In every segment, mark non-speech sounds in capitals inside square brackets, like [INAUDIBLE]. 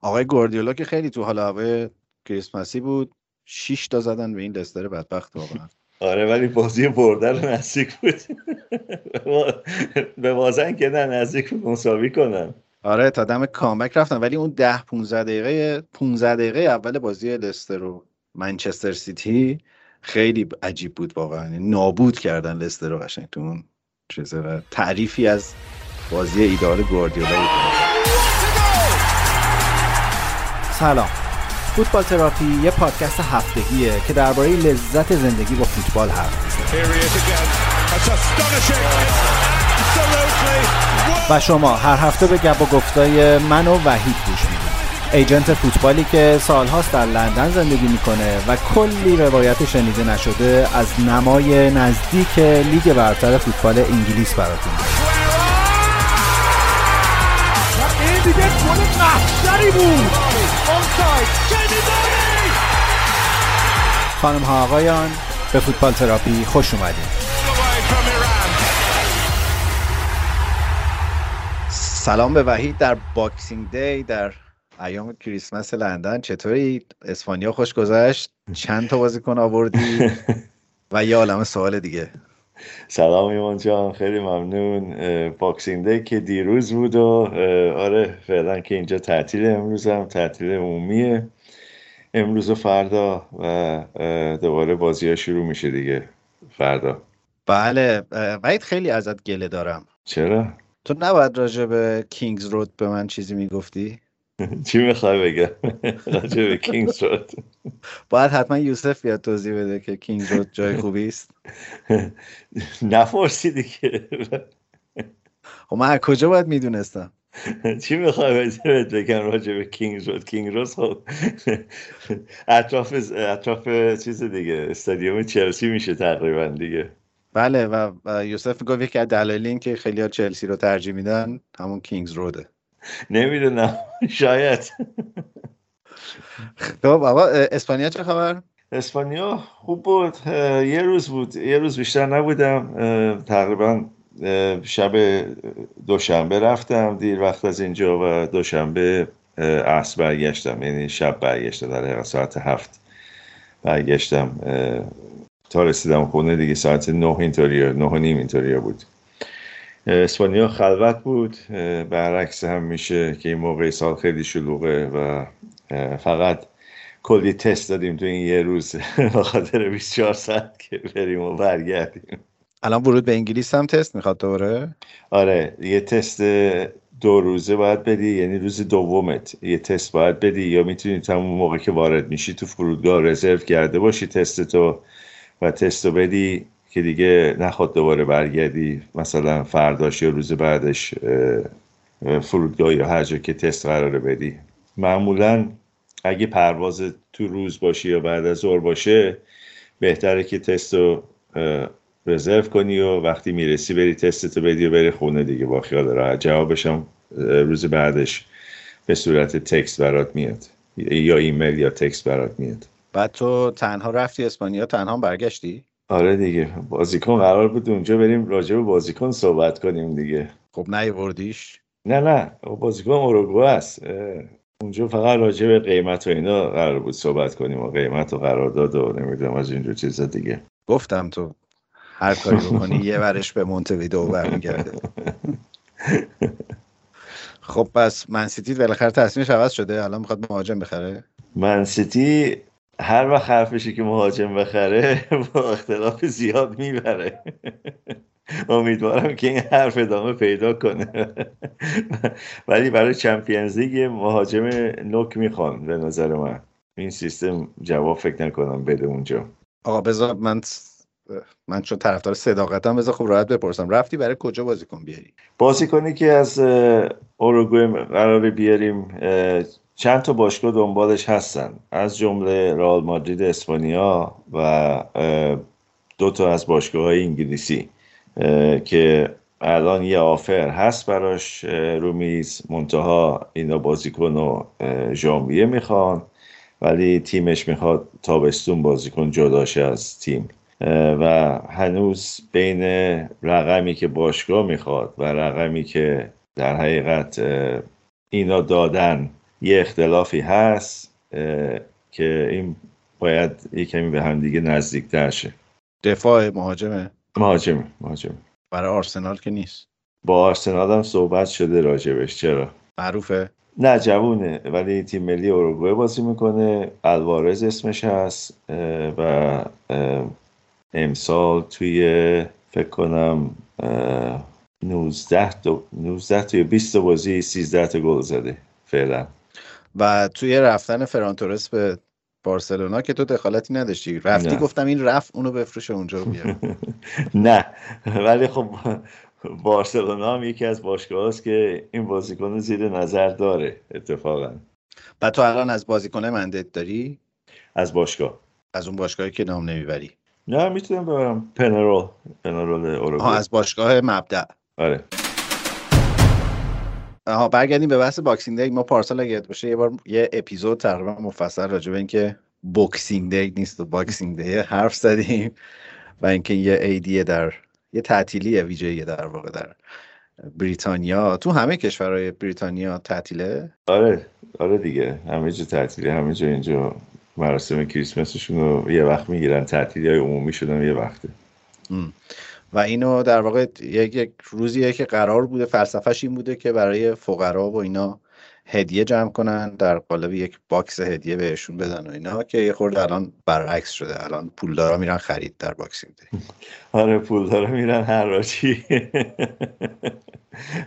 آقای گوردیولا که خیلی تو حال هوای کریسمسی بود 6 تا زدن به این لستر بدبخت واقعا. آره ولی بازی برده رو نزدیک بود. به وازن که نه نزدیک مساوی کنن. آره تا دم کامک رفتن. ولی اون ده 15 دقیقه 15 دقیقه اول بازی لستر و منچستر سیتی خیلی عجیب بود واقعا. یعنی نابود کردن لستر رو قشنگ تو اون چیزه تعریفی از بازی ایدال گواردیولا بود سلام. فوتبال تراپی یه پادکست هفتگیه که درباره لذت زندگی با فوتبال حرف و شما هر هفته به گپ و گفتای من و وحید گوش می‌دید. ایجنت فوتبالی که سالهاست در لندن زندگی می‌کنه و کلی روایت شنیده نشده از نمای نزدیک لیگ برتر فوتبال انگلیس براتون این دیگه گل بود خانم ها آقایان به فوتبال تراپی خوش اومدید سلام به وحید در Boxing Day در ایام کریسمس لندن. چطوری؟ اسپانیا خوش گذشت. چند تا بازیکن آوردی؟ [LAUGHS] و یه عالم سوال دیگه. سلام ایمان جان خیلی ممنون. Boxing Day که دیروز بود و آره فعلا که اینجا تعطیل امروز هم تعطیل عمومیه. امروز و فردا و دوباره بازی ها شروع میشه دیگه. فردا. بله وحید خیلی ازت گله دارم. چرا؟ تو نباید راجع به کینگز رود به من چیزی می‌گفتی؟ [LAUGHS] چی می‌خوای بگم؟ [LAUGHS] راجع به کینگز رود باید حتما یوسف بیاد توضیح بده که کینگز رود جای خوبی است. [LAUGHS] نفرسیدی که. خب من از کجا باید می‌دونستم؟ چی می‌خوای بهت بگم راجع به کینگز رود کینگ روز خب اطراف اطراف چیز دیگه استادیوم چلسی میشه تقریبا دیگه. بله و, یوسف می‌گفت یکی از دلایل این که خیلی ها چلسی رو ترجیح میدن همون کینگز روده نمی‌دونم. شاید. خب بابا اسپانیا چه خبر؟ اسپانیا خوب بود. یه روز بود. یه روز بیشتر نبودم. تقریبا شب دوشنبه رفتم. دیر وقت از اینجا و دوشنبه عصر برگشتم. یعنی شب برگشتم. در ساعت هفت برگشتم. تا رسیدم خونه دیگه. ساعت نه اینطوری نه و نیم اینطوری بود. اسپانیا خلوت بود برعکس هم میشه که این موقع سال خیلی شلوغه و فقط کلی تست دادیم تو این یه روز. [LAUGHS] به خاطر 24 ساعت که بریم و برگردیم. الان ورود به انگلیس هم تست می‌خواد دوره آره یه تست دو روزه باید بدی یعنی روز دومت. یه تست باید بدی یا می‌تونی تمام موقع که وارد میشی تو فرودگاه رزرو کرده باشی تست تو و تست رو بدی. که دیگه نخواد دوباره برگردی مثلا فرداش یا روز بعدش فرودگاه یا هر جا که تست قراره بدی. معمولا اگه پرواز تو روز باشه یا بعد از ظهر باشه بهتره که تست رو رزرو کنی و وقتی می‌رسی بری تستتو بدی و بری خونه دیگه. با خیال راحت. جوابش روز بعدش به صورت تکست برات میاد. یا ایمیل یا تکست برات میاد. بعد تو تنها رفتی اسپانیا تنها برگشتی؟ آره دیگه بازیکن قرار بود اونجا بریم راجع به بازیکن صحبت کنیم دیگه. خب نیوردیش؟ نه نه بازیکن اوروگوئه است. اونجا فقط راجع به قیمت و اینا قرار بود صحبت کنیم و قیمت و قرارداد و نمی‌دونم از اینجور چیزا دیگه. گفتم تو هر کاری بکنی یه ورش به مونتویدو برمیگرده. خب پس منسیتی بالاخره تصمیمش عوض شده؟ الان می‌خواد مهاجم بخره؟ منسیتی هر وقت حرفشی که مهاجم بخره با اختلاف زیاد می‌بره. امیدوارم که این حرف ادامه پیدا کنه. ولی برای چمپیونز لیگ مهاجم نوک می‌خوان به نظر من. این سیستم جواب فکر نکنم بده اونجا. آقا بذار من من چون طرفدار صداقتم بذار خب راحت بپرسم. رفتی برای کجا بازیکن بیاری؟ بازیکنی که از اوروگوئه قرار بیاریم چند تا باشگاه دنبالش هستن. از جمله رئال مادرید اسپانیا و دو تا از باشگاه های انگلیسی که الان یه آفر هست براش رو میز. منتها اینا بازیکن و ژانویه می‌خوان ولی تیمش می‌خواد تابستون بازیکن جداشه از تیم. و هنوز بین رقمی که باشگاه می‌خواد و رقمی که در حقیقت اینا دادن یه اختلافی هست که این باید یه کمی به هم دیگه نزدیکتر شه. دفاع مهاجمه مهاجمه مهاجمه برای آرسنال که نیست. با آرسنال هم صحبت شده راجبش چرا؟ معروفه. نه جوونه ولی تیم ملی اوروگوئه بازی می‌کنه الوارز اسمش هست و امسال توی فکر کنم 19 تا 19 تا 20 تا بازی 13 تا گل زده فعلا. و توی رفتن فرانتورس به بارسلونا که تو دخالتی نداشتی. رفتی نه. گفتم این رفت اونو بفروشه اونجا بیار [LAUGHS] نه. ولی خب بارسلونا هم یکی از باشگاه است که این بازیکن زیر نظر داره اتفاقا. و تو الان از بازیکن مندت داری؟ از باشگاه. از اون باشگاهی که نام نمی‌بری. نه می‌تونم ببرم. پنرول پنرول اوروگوئه از باشگاه مبدع آره. ها برگردیم به بحث Boxing Day ما پارسال اگه باشه یه بار یه اپیزود تقریبا مفصل راجع به اینکه Boxing Day نیست و Boxing Day حرف زدیم و اینکه یه ایدیه در یه تعطیلی ویژه‌ای در واقع در بریتانیا. تو همه کشورهای بریتانیا تعطیله؟ آره آره دیگه. همه جا تعطیله همه جا اینجا مراسم کریسمسشون رو یه وقت می‌گیرن تعطیلی های عمومی شدن یه وقته. و اینو در واقع یک, یک روزیه که قرار بوده فلسفهش این بوده که برای فقرا و اینا هدیه جمع کنن در قالب یک box هدیه بهشون بدن و اینا که یه خورده الان برعکس شده. الان پولدارا میرن خرید در Boxing Day آره پولدارا میرن حراجی.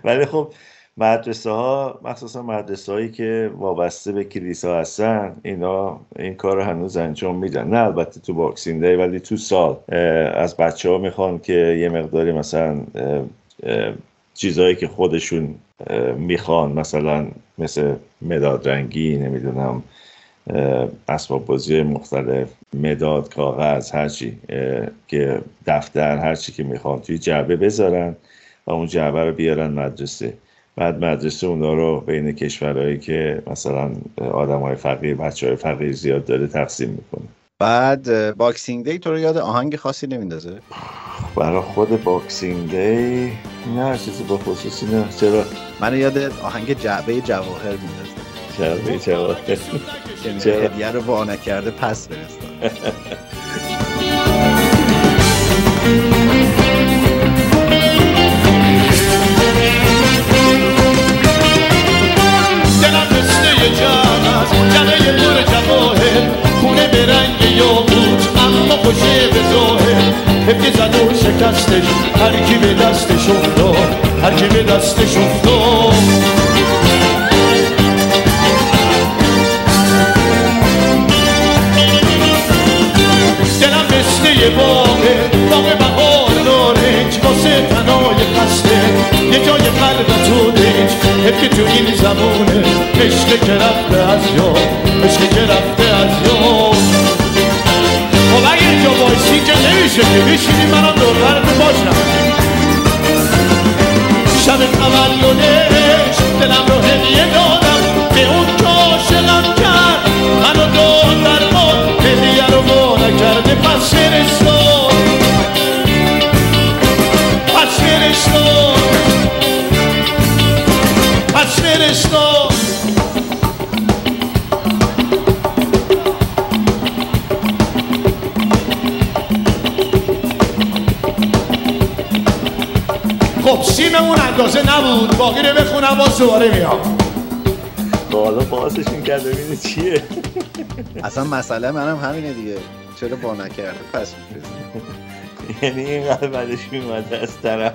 ولی خب مدرسه ها مخصوصا مدرسه هایی که وابسته به کلیسا هستن اینا این کار رو هنوز انجام میدن. نه البته تو Boxing Day ولی تو سال. از بچه ها می‌خوان که یه مقداری مثلا چیزهایی که خودشون می‌خوان مثلا مثل مداد رنگی نمی‌دونم اسباب بازی مختلف مداد کاغذ هرچی که دفتر هرچی که می‌خوان توی جعبه بذارن و اون جعبه رو بیارن مدرسه. بعد مدرسه اونا رو بین کشورهایی که مثلا آدم های فقیر بچه های فقیر زیاد داره تقسیم می‌کنه. بعد Boxing Day تو رو یاد آهنگ خاصی نمیندازه؟ برای خود Boxing Day نه چیزی به خصوصی نه. چرا؟ من یاد آهنگ جعبه جواهر میندازه. جعبه جواهر. چرا؟ هدیه رو وا نکرده پس فرستاد [LAUGHS] خوشه به ظاهر حفظ زد و شکستش هر کی به دستش افتاد هر کی به دستش افتاد. یه باغه باغ بهار نارنج واسه تنای خسته. یه جای قلب تو دنج حفظ تو این زمونه عشق که رفته از یاد عشق که رفته از یاد. نمیشه که بشینی منم دوربرت باشم. شب تولدش دلم رو هدیه دادم به اون که عاشقم کرد. منو داد در ما هدیه رو با نکرده. پس فرستاد پس فرستاد پس فرستاد اندازه نبود. باقی رو بخونم باز دوباره میام. حالا پاسشون کرد ببینی چیه؟ اصلا مسئله منم همینه دیگه. چرا با نکرده؟ پس یعنی اینقدر بعدش میومده از طرف.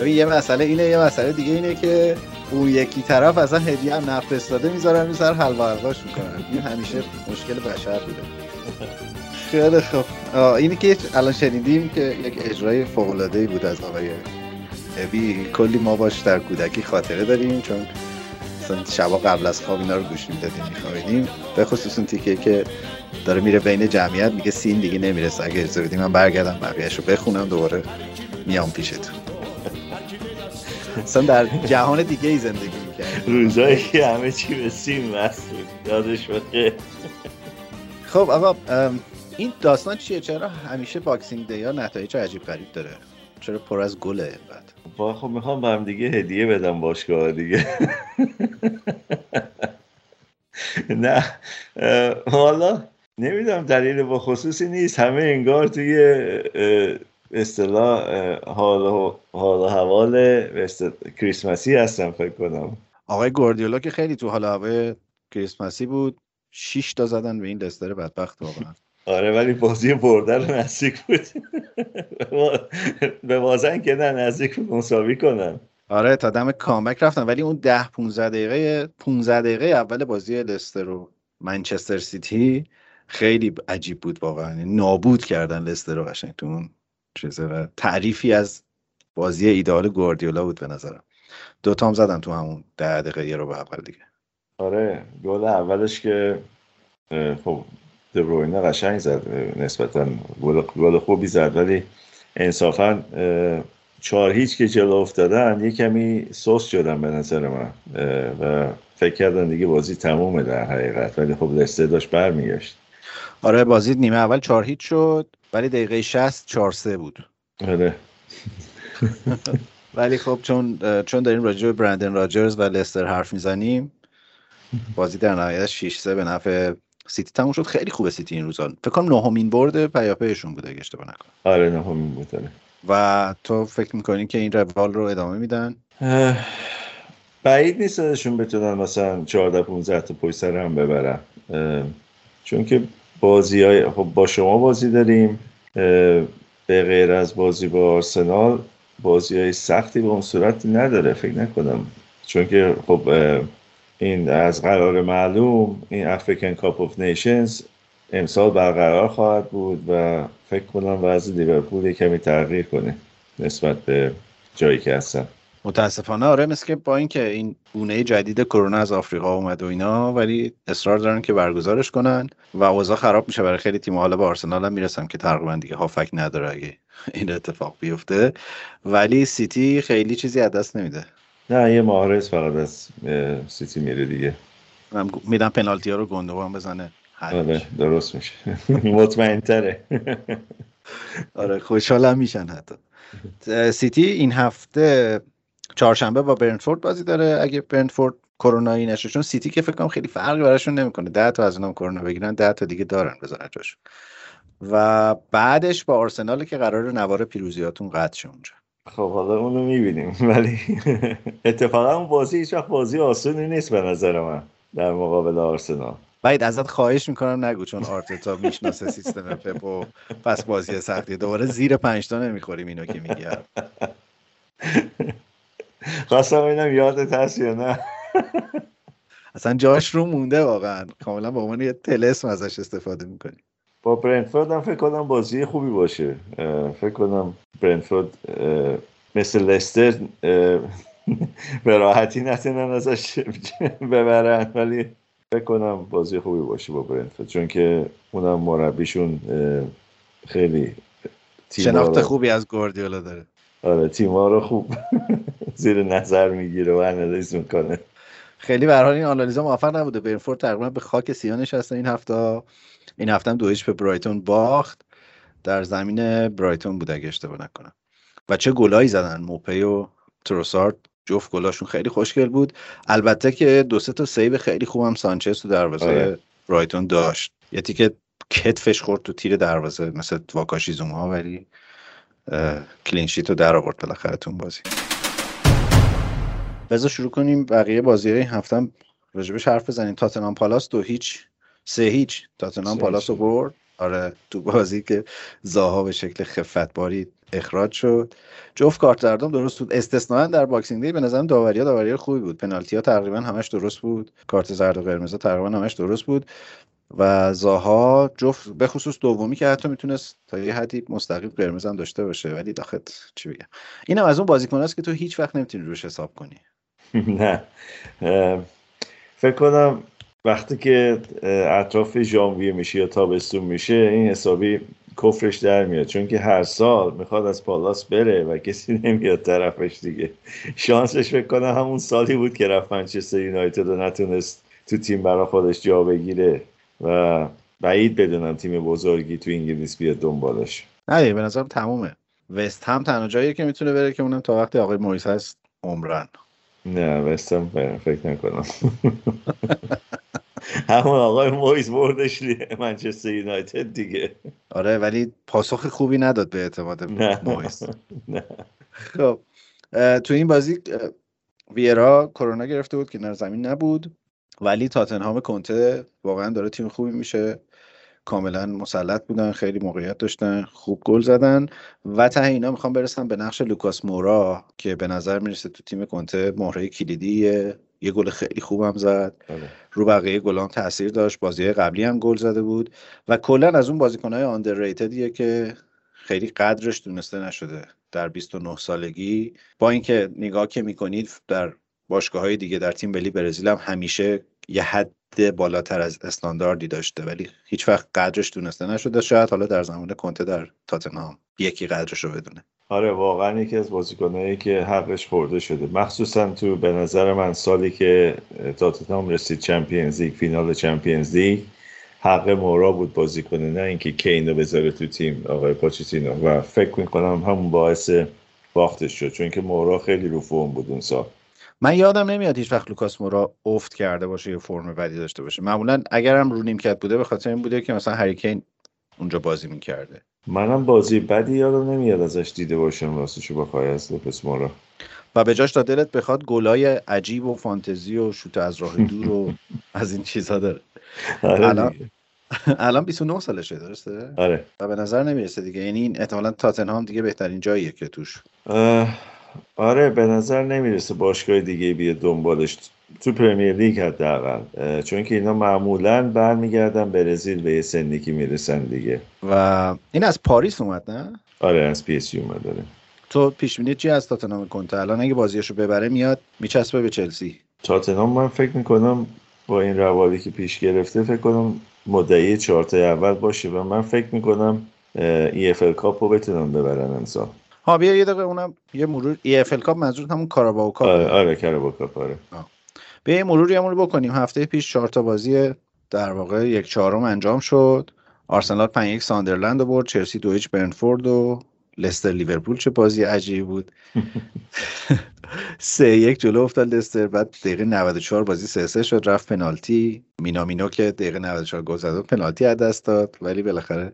ببین یه مسئله اینه یه مسئله دیگه اینه که اون یکی طرف اصلا هدیه هم نفرستاده می‌ذارن می سر حلوا حلواش می‌کنن. این همیشه مشکل بشر بوده. خیلی آه، اینی که الان شنیدیم که یک اجرای فوق العاده ای بود از آقای ابی کلی ما باش در کودکی خاطره داریم چون مثلا شبا قبل از خواب اینا رو گوش می‌دادیم میخوابیدیم. به خصوص اون تیکه که داره میره بین جمعیت میگه سین دیگه نمی‌رسه. اگه اجازه بدی من برگردم بقیهش رو بخونم دوباره میام پیشتون. اصلا در جهان دیگه ای زندگی می‌کرد روزایی که همه چی به بود. یادش بخیر خب آقا این داستان چیه؟ چرا همیشه Boxing Day ها نتایج عجیب غریب داره؟ چرا پر از گله اینقدر؟ با خب می‌خوام به هم دیگه هدیه بدم باشگاه دیگه. [LAUGHS] نه حالا نمی‌دونم دلیل به خصوصی نیست. همه انگار توی اصطلاح حال حال حوال کریسمسی هستم فکر کنم. آقای گوردیولا که خیلی تو حال هوای کریسمسی بود 6 تا زدن به این لستر بدبخت واقعا. آره ولی بازی برده رو نزدیک بود. به بازن که نه نزدیک مساوی کنن. آره تا دم کامبک رفتن ولی اون 10 15 دقیقه 15 دقیقه اول بازی لستر و منچستر سیتی خیلی عجیب بود واقعا. یعنی نابود کردن لستر رو قشنگ تو اون چیزه و تعریفی از بازی ایدال گواردیولا بود به نظرم. دو تام زدن تو همون ده دقیقه یه رو به اول دیگه. آره گل اولش که خب دبروینه قشنگ زد نسبتا گل خوبی زد ولی انصافا چهار هیچ که جلو افتادن یه کمی سوس شدن به نظر من. و فکر کردن دیگه بازی تمومه در حقیقت ولی خب لسته داشت برمیگشت. آره بازی نیمه اول چهار هیچ شد ولی دقیقه 60 4 3 بود. آره. [LAUGHS] ولی خب چون چون داریم راجع به برندن راجرز و لستر حرف می‌زنیم بازی در نهایت 6 3 به نفع سیتی تموم شد. خیلی خوبه سیتی این روزا. فکر کنم نهمین برد پیاپیشون بوده اگه اشتباه نکنم. آره نهمین بود آره. و تو فکر می‌کنی که این روال رو ادامه میدن؟ بعید نیست ازشون بتونن مثلا 14 15 تا پشت سر هم ببرن. چون که بازی های خب با شما بازی داریم. به غیر از بازی با آرسنال بازی های سختی به اون صورت نداره. فکر نکنم. چون که خب این از قرار معلوم این افریکن کاپ اف نیشنز امسال برقرار خواهد بود و فکر کنم وضع لیورپول کمی تغییر کنه نسبت به جایی که هستن. متاسفانه آره مثل که با اینکه این گونه جدید کرونا از آفریقا اومد و اینا ولی اصرار دارن که برگزارش کنن و اوضاع خراب میشه برای خیلی تیم حالا به آرسنال هم می‌رسم که تقریبا دیگه هافک نداره اگه این اتفاق بیفته. ولی سیتی خیلی چیزی از دست نمیده. نه یه مهارز فقط از سیتی میره دیگه. من میدم پنالتی ها رو گندوان بزنه. آره درست میشه. [LAUGHS] مطمئن تره [LAUGHS] آره خوشحالم میشن حتی. سیتی این هفته چهارشنبه با برنفورد بازی داره. اگه برنفورد کرونایی نشه چون سیتی که فکر کنم خیلی فرقی براشون نمی‌کنه. ده تا از اونم کرونا بگیرن ده تا دیگه دارن بزنن جاش و بعدش با آرسنال که قرار نوار پیروزیاتون قطع شه اونجا. خب حالا اونو می‌بینیم. [LAUGHS] ولی اتفاقا اون بازی هیچ وقت بازی آسونی نیست به نظر من در مقابل آرسنال. باید ازت خواهش می‌کنم نگو چون آرتتا می‌شناسه سیستم پپ و پس بازی سختی. دوباره زیر پنجتا نمی‌خوریم اینو که میگی. [LAUGHS] خواستم اینم یادت هست یا نه؟ [LAUGHS] اصلا جاش رو مونده واقعا. کاملا با عنوان یه تلسم ازش استفاده می‌کنیم با برنفورد هم فکر کنم بازی خوبی باشه. فکر کنم برنفورد مثل لستر [LAUGHS] به راحتی نتونن ازش ببرن ولی فکر کنم بازی خوبی باشه با برنفورد چون که اونم مربیشون خیلی شناخت خوبی از گواردیولا داره. آره تیما رو خوب [LAUGHS] زیر نظر می‌گیره و انالیز می‌کنه. خیلی به این آنالیزا موفق نبوده. برنفورد تقریبا به خاک سیانش هست این هفته این هفته هم دویش به برایتون باخت. در زمین برایتون بود اگه اشتباه نکنم. و چه گلایی زدن موپه و تروسارد. جفت گلاشون خیلی خوشگل بود. البته که دو سه تا save خیلی خوبم سانچز تو دروازه آره. برایتون داشت. یه تیکه کتفش خورد تو تیر دروازه مثل واکاشی زوم ولی clean sheet رو در آورد بالاخره تو بازی. بذار شروع کنیم بقیه بازی های هفتم راجبش حرف بزنیم. تاتنام پالاس دو هیچ سه هیچ. تاتنام پالاس رو برد. آره تو بازی که زاها به شکل خفتباری اخراج شد. جفت کارت زردم درست بود. استثنا در Boxing Day به نظرم داوری ها داوری خوبی بود. پنالتی ها تقریبا همش درست بود. کارت زرد و قرمز تقریبا همش درست بود. و زاها جفت به خصوص دومی که حتی می‌تونست تا یه حدی مستقیم قرمز هم داشته باشه. ولی داخت چی بگم؟ اینم از اون بازیکن است که تو هیچ وقت نمی‌تونی روش حساب کنی. [LAUGHS] نه. فکر کنم وقتی که اطراف ژانویه میشه یا تابستون میشه این حسابی کفرش در میاد. چون که هر سال می‌خواد از پالاس بره و کسی [LAUGHS] نمیاد طرفش دیگه. شانسش کنم همون سالی بود که رفت منچستر یونایتد و نتونست تو تیم برا خودش جا بگیره و بعید بدونم تیم بزرگی تو انگلیس بیاد دنبالش. نه به نظرم تمومه. وست هم تنها جایی که می‌تونه بره که اونم تا وقتی آقای موریس هست عمرن. نه وست هم فکر نکنم. [LAUGHS] همون آقای مویز بردش منچستر یونایتد دیگه. آره ولی پاسخ خوبی نداد به اعتماد مویز. [LAUGHS] خب تو این بازی ویرا کرونا گرفته بود که زمین نبود ولی تاتنهام کنته واقعا داره تیم خوبی میشه. کاملا مسلط بودن خیلی موقعیت داشتن خوب گل زدن و ته اینا می‌خوام برسم به نقش لوکاس مورا که به نظر می‌رسه تو تیم کنته مهره کلیدیه. یه گل خیلی خوبم زد. بله. رو بقیه گلان تاثیر داشت. بازی قبلی هم گل زده بود و کلا از اون بازیکنهای آندرریتدیه که خیلی قدرش دونسته نشده در 29 سالگی. با اینکه نگاه که می‌کنید در باشگاه های دیگه در تیم بلی برزیل هم همیشه یه حد بالاتر از استانداردی داشته ولی هیچ وقت قدرش دونسته نشده. شاید حالا در زمان کنته در تاتنهام یکی قدرش رو بدونه. آره واقعا یکی از بازیکنایی که حقش خورده شده. مخصوصا تو به نظر من سالی که تاتنهام رسید Champions League فینال Champions League حق مورا بود بازی کنه نه اینکه کین رو بذاره تو تیم آقای پوچتینو و فکر می‌کنم همون باعث باختش شد چون که مورا خیلی رو فرم بود اون سال. من یادم نمیاد هیچ وقت لوکاس مورا افت کرده باشه یه فرم بدی داشته باشه. معمولا اگرم رو نیمکت بوده به خاطر این بوده که مثلا هری کین اونجا بازی می‌کرده. منم بازی بدی یادم نمیاد ازش دیده باشم راستشو بخوای از لوکاس مورا. و به جاش تا دلت بخواد گلای عجیب و فانتزی و شوت از راه دور و [LAUGHS] از این چیزها داره. آره الان الان 29 سالشه درسته؟ آره. و به نظر نمی‌رسه دیگه. یعنی این احتمالاً تاتنهام دیگه بهترین جاییه که توش. آره به نظر نمی‌رسه باشگاه دیگه بیاد دنبالش تو پرمیر لیگ حداقل چون که اینا معمولا برمیگردن برزیل به یه سنی که می‌رسن دیگه. و این از پاریس اومد نه؟ آره از پی اس جی اومد داره تو پیش بینی چی از تاتنهام کنته؟ الان اگه بازیشو ببره میاد میچسبه به چلسی. تاتنهام من فکر می‌کنم با این روالی که پیش گرفته فکر کنم مدعی چهارتا اول باشه و من فکر می‌کنم EFL Cup رو بتونم ببرن امسال. ها بیا یه دقیقه اونم یه مرور. EFL Cup منظور همون Carabao Cup. آره آره Carabao Cup آره. بیا یه مروری همون رو بکنیم. هفته پیش چهار تا بازی در واقع یک چهارم انجام شد. آرسنال 5 یک ساندرلند برد. چلسی دو هیچ برنفورد و لستر لیورپول چه بازی عجیبی بود. [LAUGHS] سه یک جلو افتاد لستر بعد دقیقه 94 بازی سه سه شد. رفت پنالتی. مینامینو که دقیقه 94 گل زد پنالتی از دست داد. ولی بالاخره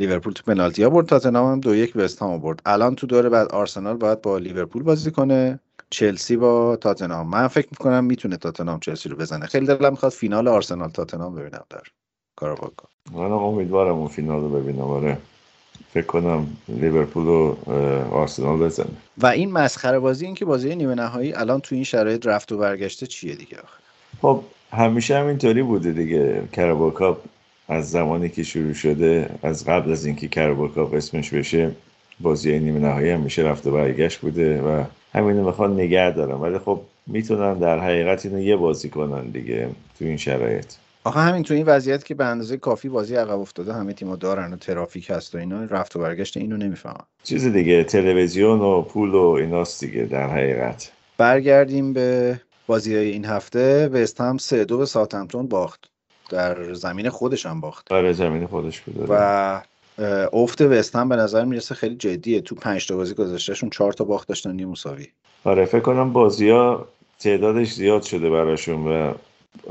لیورپول تو پنالتی ها برد تاتنهام هم دو یک وست هم برد الان تو دوره بعد آرسنال باید با لیورپول بازی کنه. چلسی با تاتنهام. من فکر می‌کنم می‌تونه تاتنهام چلسی رو بزنه. خیلی دلم می‌خواد فینال آرسنال تاتنهام ببینم در Carabao Cup منم امیدوارم اون فینال رو ببینم. آره. فکر کنم لیورپول و آرسنال بزنه. و این مسخره بازی این که بازی نیمه نهایی الان تو این شرایط رفت و برگشته چیه دیگه آخه؟ خب همیشه همینطوری بوده دیگه. Carabao Cup از زمانی که شروع شده از قبل از اینکه Carabao Cup اسمش بشه بازی نیمه نهایی هم میشه رفت و برگشت بوده و همینو می‌خوان نگه دارن. ولی خب می‌تونن در حقیقت اینو یه بازی کنن دیگه تو این شرایط. آخه همین تو این وضعیت که به اندازه کافی بازی عقب افتاده همه تیم‌ها دارن و ترافیک هست و اینا رفت و برگشت اینو نمی‌فهمم چیز دیگه تلویزیون و پول و ایناست دیگه در حقیقت. برگردیم به بازی های این هفته. وست هم سه دو به ساوثهمپتون باخت. در زمین خودش هم باخت آره زمین خودش بود و افت وست هم به نظر می‌رسه خیلی جدیه. تو پنج تا بازی گذاشتهشون چهار تا باخت داشتن نیم مساوی. آره فکر کنم بازی ها تعدادش زیاد شده براشون و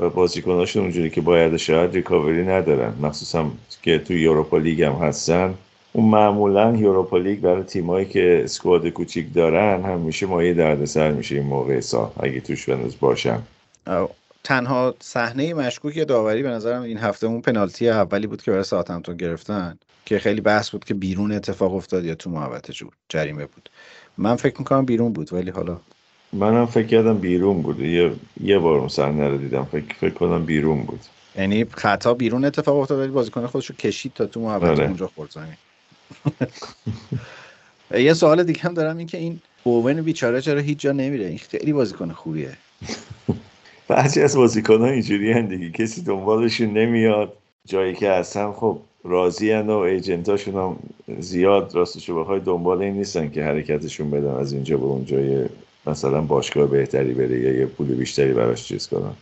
بازیکناشون اونجوری که باید شاید ریکاوری ندارن. مخصوصا که تو یوروپا لیگ هم هستن. اون معمولا یوروپا لیگ برای تیمایی که اسکواد کوچیک دارن همیشه مایه دردسر میشه این موقع سال اگه توش بنوز باشن. تنها صحنه مشکوک داوری به نظرم این هفته اون پنالتی اولی بود که برای ساعتمتون گرفتن که خیلی بحث بود که بیرون اتفاق افتاد یا تو محوطه جریمه بود. من فکر می‌کنم بیرون بود ولی حالا منم فکر کردم بیرون بود. یه یه بار اون صحنه رو دیدم. فکر فکر کنم بیرون بود. یعنی خطا بیرون اتفاق افتاد ولی بازیکن خودش رو کشید تا تو محوطه آره. اونجا خورد زمین. [LAUGHS] یه سوال دیگه هم دارم این که این اوون بیچاره چرا هیچ جا نمیره؟ این خیلی بازیکن خوبیه. [LAUGHS] بعضی از بازیکن ها اینجوری هم دیگه. کسی دنبالشون نمیاد. جایی که هستن خب راضی و ایجنتاشون هم زیاد راستشو بخوای دنبال این نیستن که حرکتشون بدن از اینجا به اونجا. مثلا باشگاه بهتری بره یا یه پول بیشتری براش چیز کنن.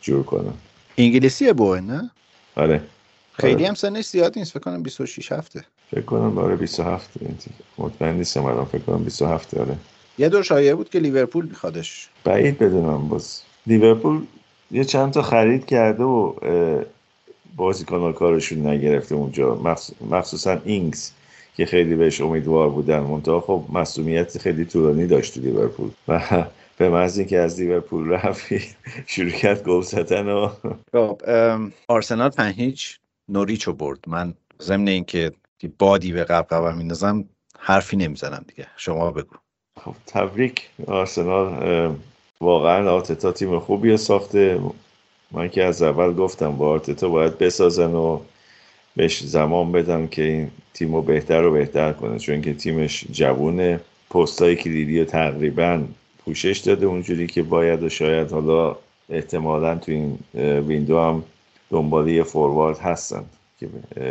جور کنن. انگلیسیه بوه نه؟ آره. خیلی آره. هم سنش زیاد نیست. فکر کنم 26 هفته. فکر کنم برای 27 مطمئن نیستم الان. فکر کنم 27 آره. یه دور شایعه بود که لیورپول میخوادش. بعید بدونم. باز لیورپول یه چند تا خرید کرده و بازیکن کارشون نگرفته اونجا. مخصوصا اینگز که خیلی بهش امیدوار بودن. منتها خب مسئولیت خیلی طولانی داشت لیورپول. و [LAUGHS] به محض اینکه از لیورپول رفت شروع کرد گل زدن و خب آرسنال پنج هیچ نوریچو برد. من ضمن اینکه بادی به قبقبم میندازم حرفی نمی‌زنم دیگه. شما بگو. خب تبریک. آرسنال واقعا آرتتا تیم خوبی ساخته. من که از اول گفتم با آرتتا باید بسازن و بهش زمان بدن که این تیم رو بهتر و بهتر کنه. چون که تیمش جوونه پستای کلیدی و تقریبا پوشش داده اونجوری که باید و شاید حالا احتمالا تو این ویندو هم دنبالی فوروارد هستن که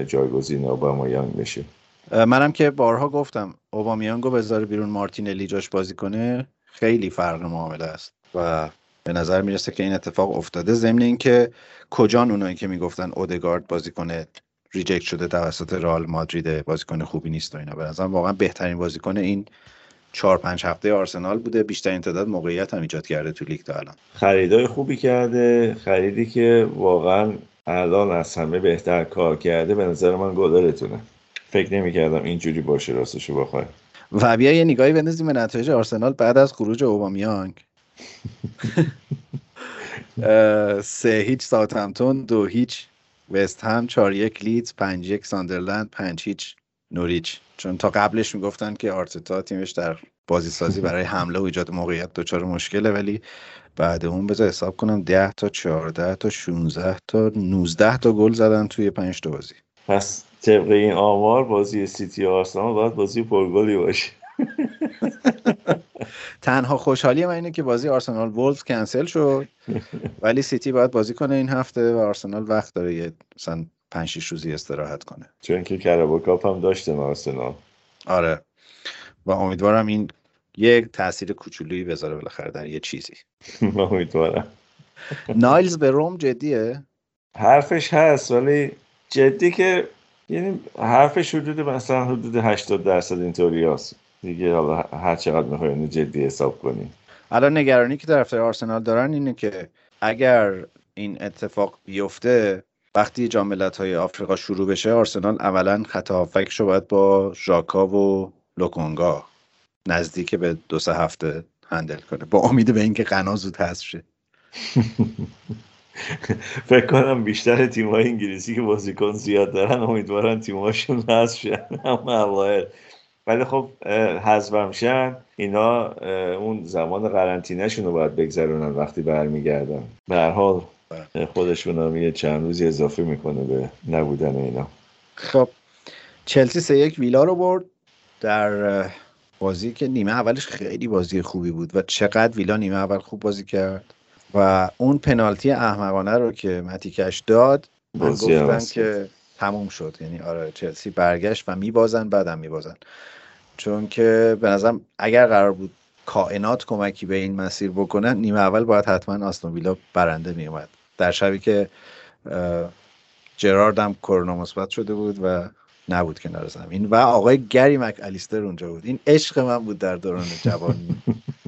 جایگزین اوبامیانگ بشه. منم که بارها گفتم اوبامیانگو بذاره بیرون مارتینلی جاش بازی کنه خیلی فرق معامله است. و به نظر می‌رسه که این اتفاق افتاده. ضمن اینکه کجان اونایی که می‌گفتن اودگارد بازی کنه ریجکت شده توسط رئال مادرید بازیکن خوبی نیست و اینا. به نظر واقعا بهترین بازیکن این چهار پنج هفته آرسنال بوده. بیشترین تعداد موقعیت هم ایجاد کرده تو لیگ تا الان. خریدای خوبی کرده. خریدی که واقعا الان از همه بهتر کار کرده. به نظر من گلرتونه. فکر نمی‌کردم اینجوری باشه راستشو بخوای. و بیا یه نگاهی بندازیم به نتایج آرسنال بعد از خروج اوبامیانگ. سه هیچ ساوثهمپتون دو هیچ وست هم چهار یک لیدز پنج یک ساندرلند پنج هیچ نوریچ. چون تا قبلش می‌گفتن که آرتتا تیمش در بازی سازی برای حمله و ایجاد موقعیت دچار مشکله ولی بعد اون بذار حساب کنم 10 تا 14 تا 16 تا 19 تا گل زدن توی 5 تا بازی. پس طبق این آمار بازی سیتی آرسنال باید بازی پرگلی باشه. [LAUGHS] تنها خوشحالی من اینه که بازی آرسنال وولز کنسل شد. ولی سیتی باید بازی کنه این هفته و آرسنال وقت داره یه مثلا 5 6 روزی استراحت کنه. چون که Carabao Cup هم داشتن آرسنال. آره. و امیدوارم این یک تاثیر کوچولویی بذاره بالاخره در یه چیزی. [LAUGHS] امیدوارم. نایلز به روم جدیه؟ حرفش هست ولی جدی که یعنی حرفش حدود مثلا حدود 80 درصد اینطوری هست. دیگه حالا هر چقدر می‌خواین جدی حساب کنیم الان نگرانی که طرفدار آرسنال دارن اینه که اگر این اتفاق بیفته وقتی جام های آفریقا شروع بشه آرسنال اولا خط رو باید با ژاکا و لوکونگا نزدیک به دو سه هفته هندل کنه با امید به اینکه قنا زود حذف شه. [LAUGHS] فکر کنم بیشتر تیم‌های انگلیسی که بازیکن زیاد دارن امیدوارن تیم‌هاشون حذف شن [LAUGHS] اما ولی خب حذفم شن اینا اون زمان قرنطینه‌شون رو باید بگذرونن وقتی برمیگردن. به هر حال خودشون هم یه چند روزی اضافه می‌کنه به نبودن اینا. خب چلسی سه یک ویلا رو برد. در بازی که نیمه اولش خیلی بازی خوبی بود و چقدر ویلا نیمه اول خوب بازی کرد و اون پنالتی احمقانه رو که متیکش داد من گفتن که تموم شد. یعنی آره چلسی برگشت و میبازن بعدم میبازن. چون که به نظرم اگر قرار بود کائنات کمکی به این مسیر بکنن نیمه اول باید حتما آستون ویلا برنده میومد در شبی که جرارد هم کرونا مثبت شده بود و نبود کنار زمین. و آقای گری مک الیستر اونجا بود. این عشق من بود در دوران [LAUGHS] جوانی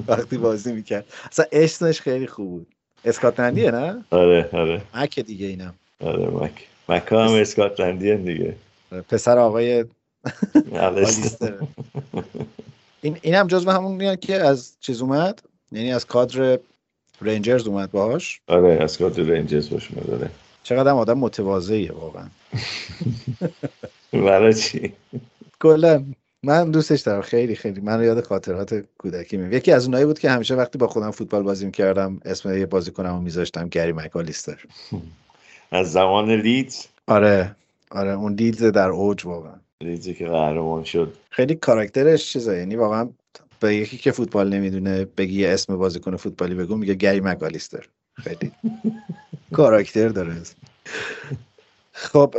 وقتی بازی می‌کرد. اصلا عشقش خیلی خوب بود. اسکاتلندیه نه؟ آره آره. مک دیگه اینم. آره مک مک هم اسکاتلندیه دیگه. پسر آقای الیستر این اینم جزو همون میاد که از چیز اومد؟ یعنی از کادر رنجرز اومد باهاش؟ آره از کادر رنجرز باش اومد چقدر هم آدم متواضعیه واقعا. برای چی؟ کلا. من دوستش دارم خیلی خیلی. من یاد خاطرات کودکی میاد یکی از اونایی بود که همیشه وقتی با خودم فوتبال بازی می‌کردم اسم یه بازیکنمو میذاشتم گری مکالیستر از زمان لیدز؟ آره آره. اون لیدز در اوج واقعا. لیدزی که قهرمان شد. خیلی کاراکترش چیزه یعنی واقعا به یکی که فوتبال نمی‌دونه بگی اسم بازیکن فوتبالی بگو میگه گری مکالیستر. خیلی کاراکتر داره. خب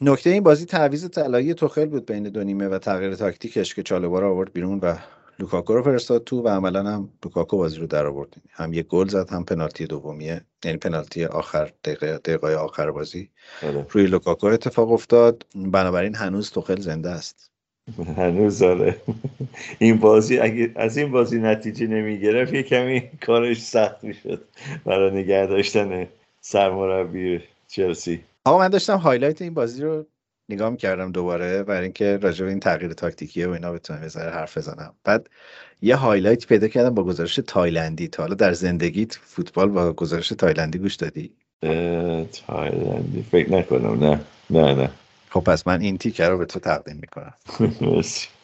نکته این بازی تعویض طلایی توخل بود بین دو نیمه و تغییر تاکتیکش که چالوبارا آورد بیرون و لوکاکو رو فرستاد تو و عملا هم لوکاکو بازی رو در آورد هم یک گل زد هم پنالتی دومیه یعنی پنالتی آخر دقیقه, دقیقه آخر بازی. بله. روی لوکاکو اتفاق افتاد. بنابراین هنوز توخل زنده است. هنوز داره این بازی اگه از این بازی نتیجه نمی گرفت یه کمی کارش سخت می‌شد برای نگه داشتن سرمربی چلسی. آقا من داشتم highlight این بازی رو نگاه می‌کردم دوباره برای اینکه راجع به این تغییر تاکتیکی و اینا بتونم یه حرف بزنم. بعد یه highlight پیدا کردم با گزارش تایلندی. تا حالا در زندگیت فوتبال با گزارش تایلندی گوش دادی؟ تایلندی. فکر نکنم. نه. نه نه. خب پس من این تیکه رو به تو تقدیم می‌کنم. [LAUGHS]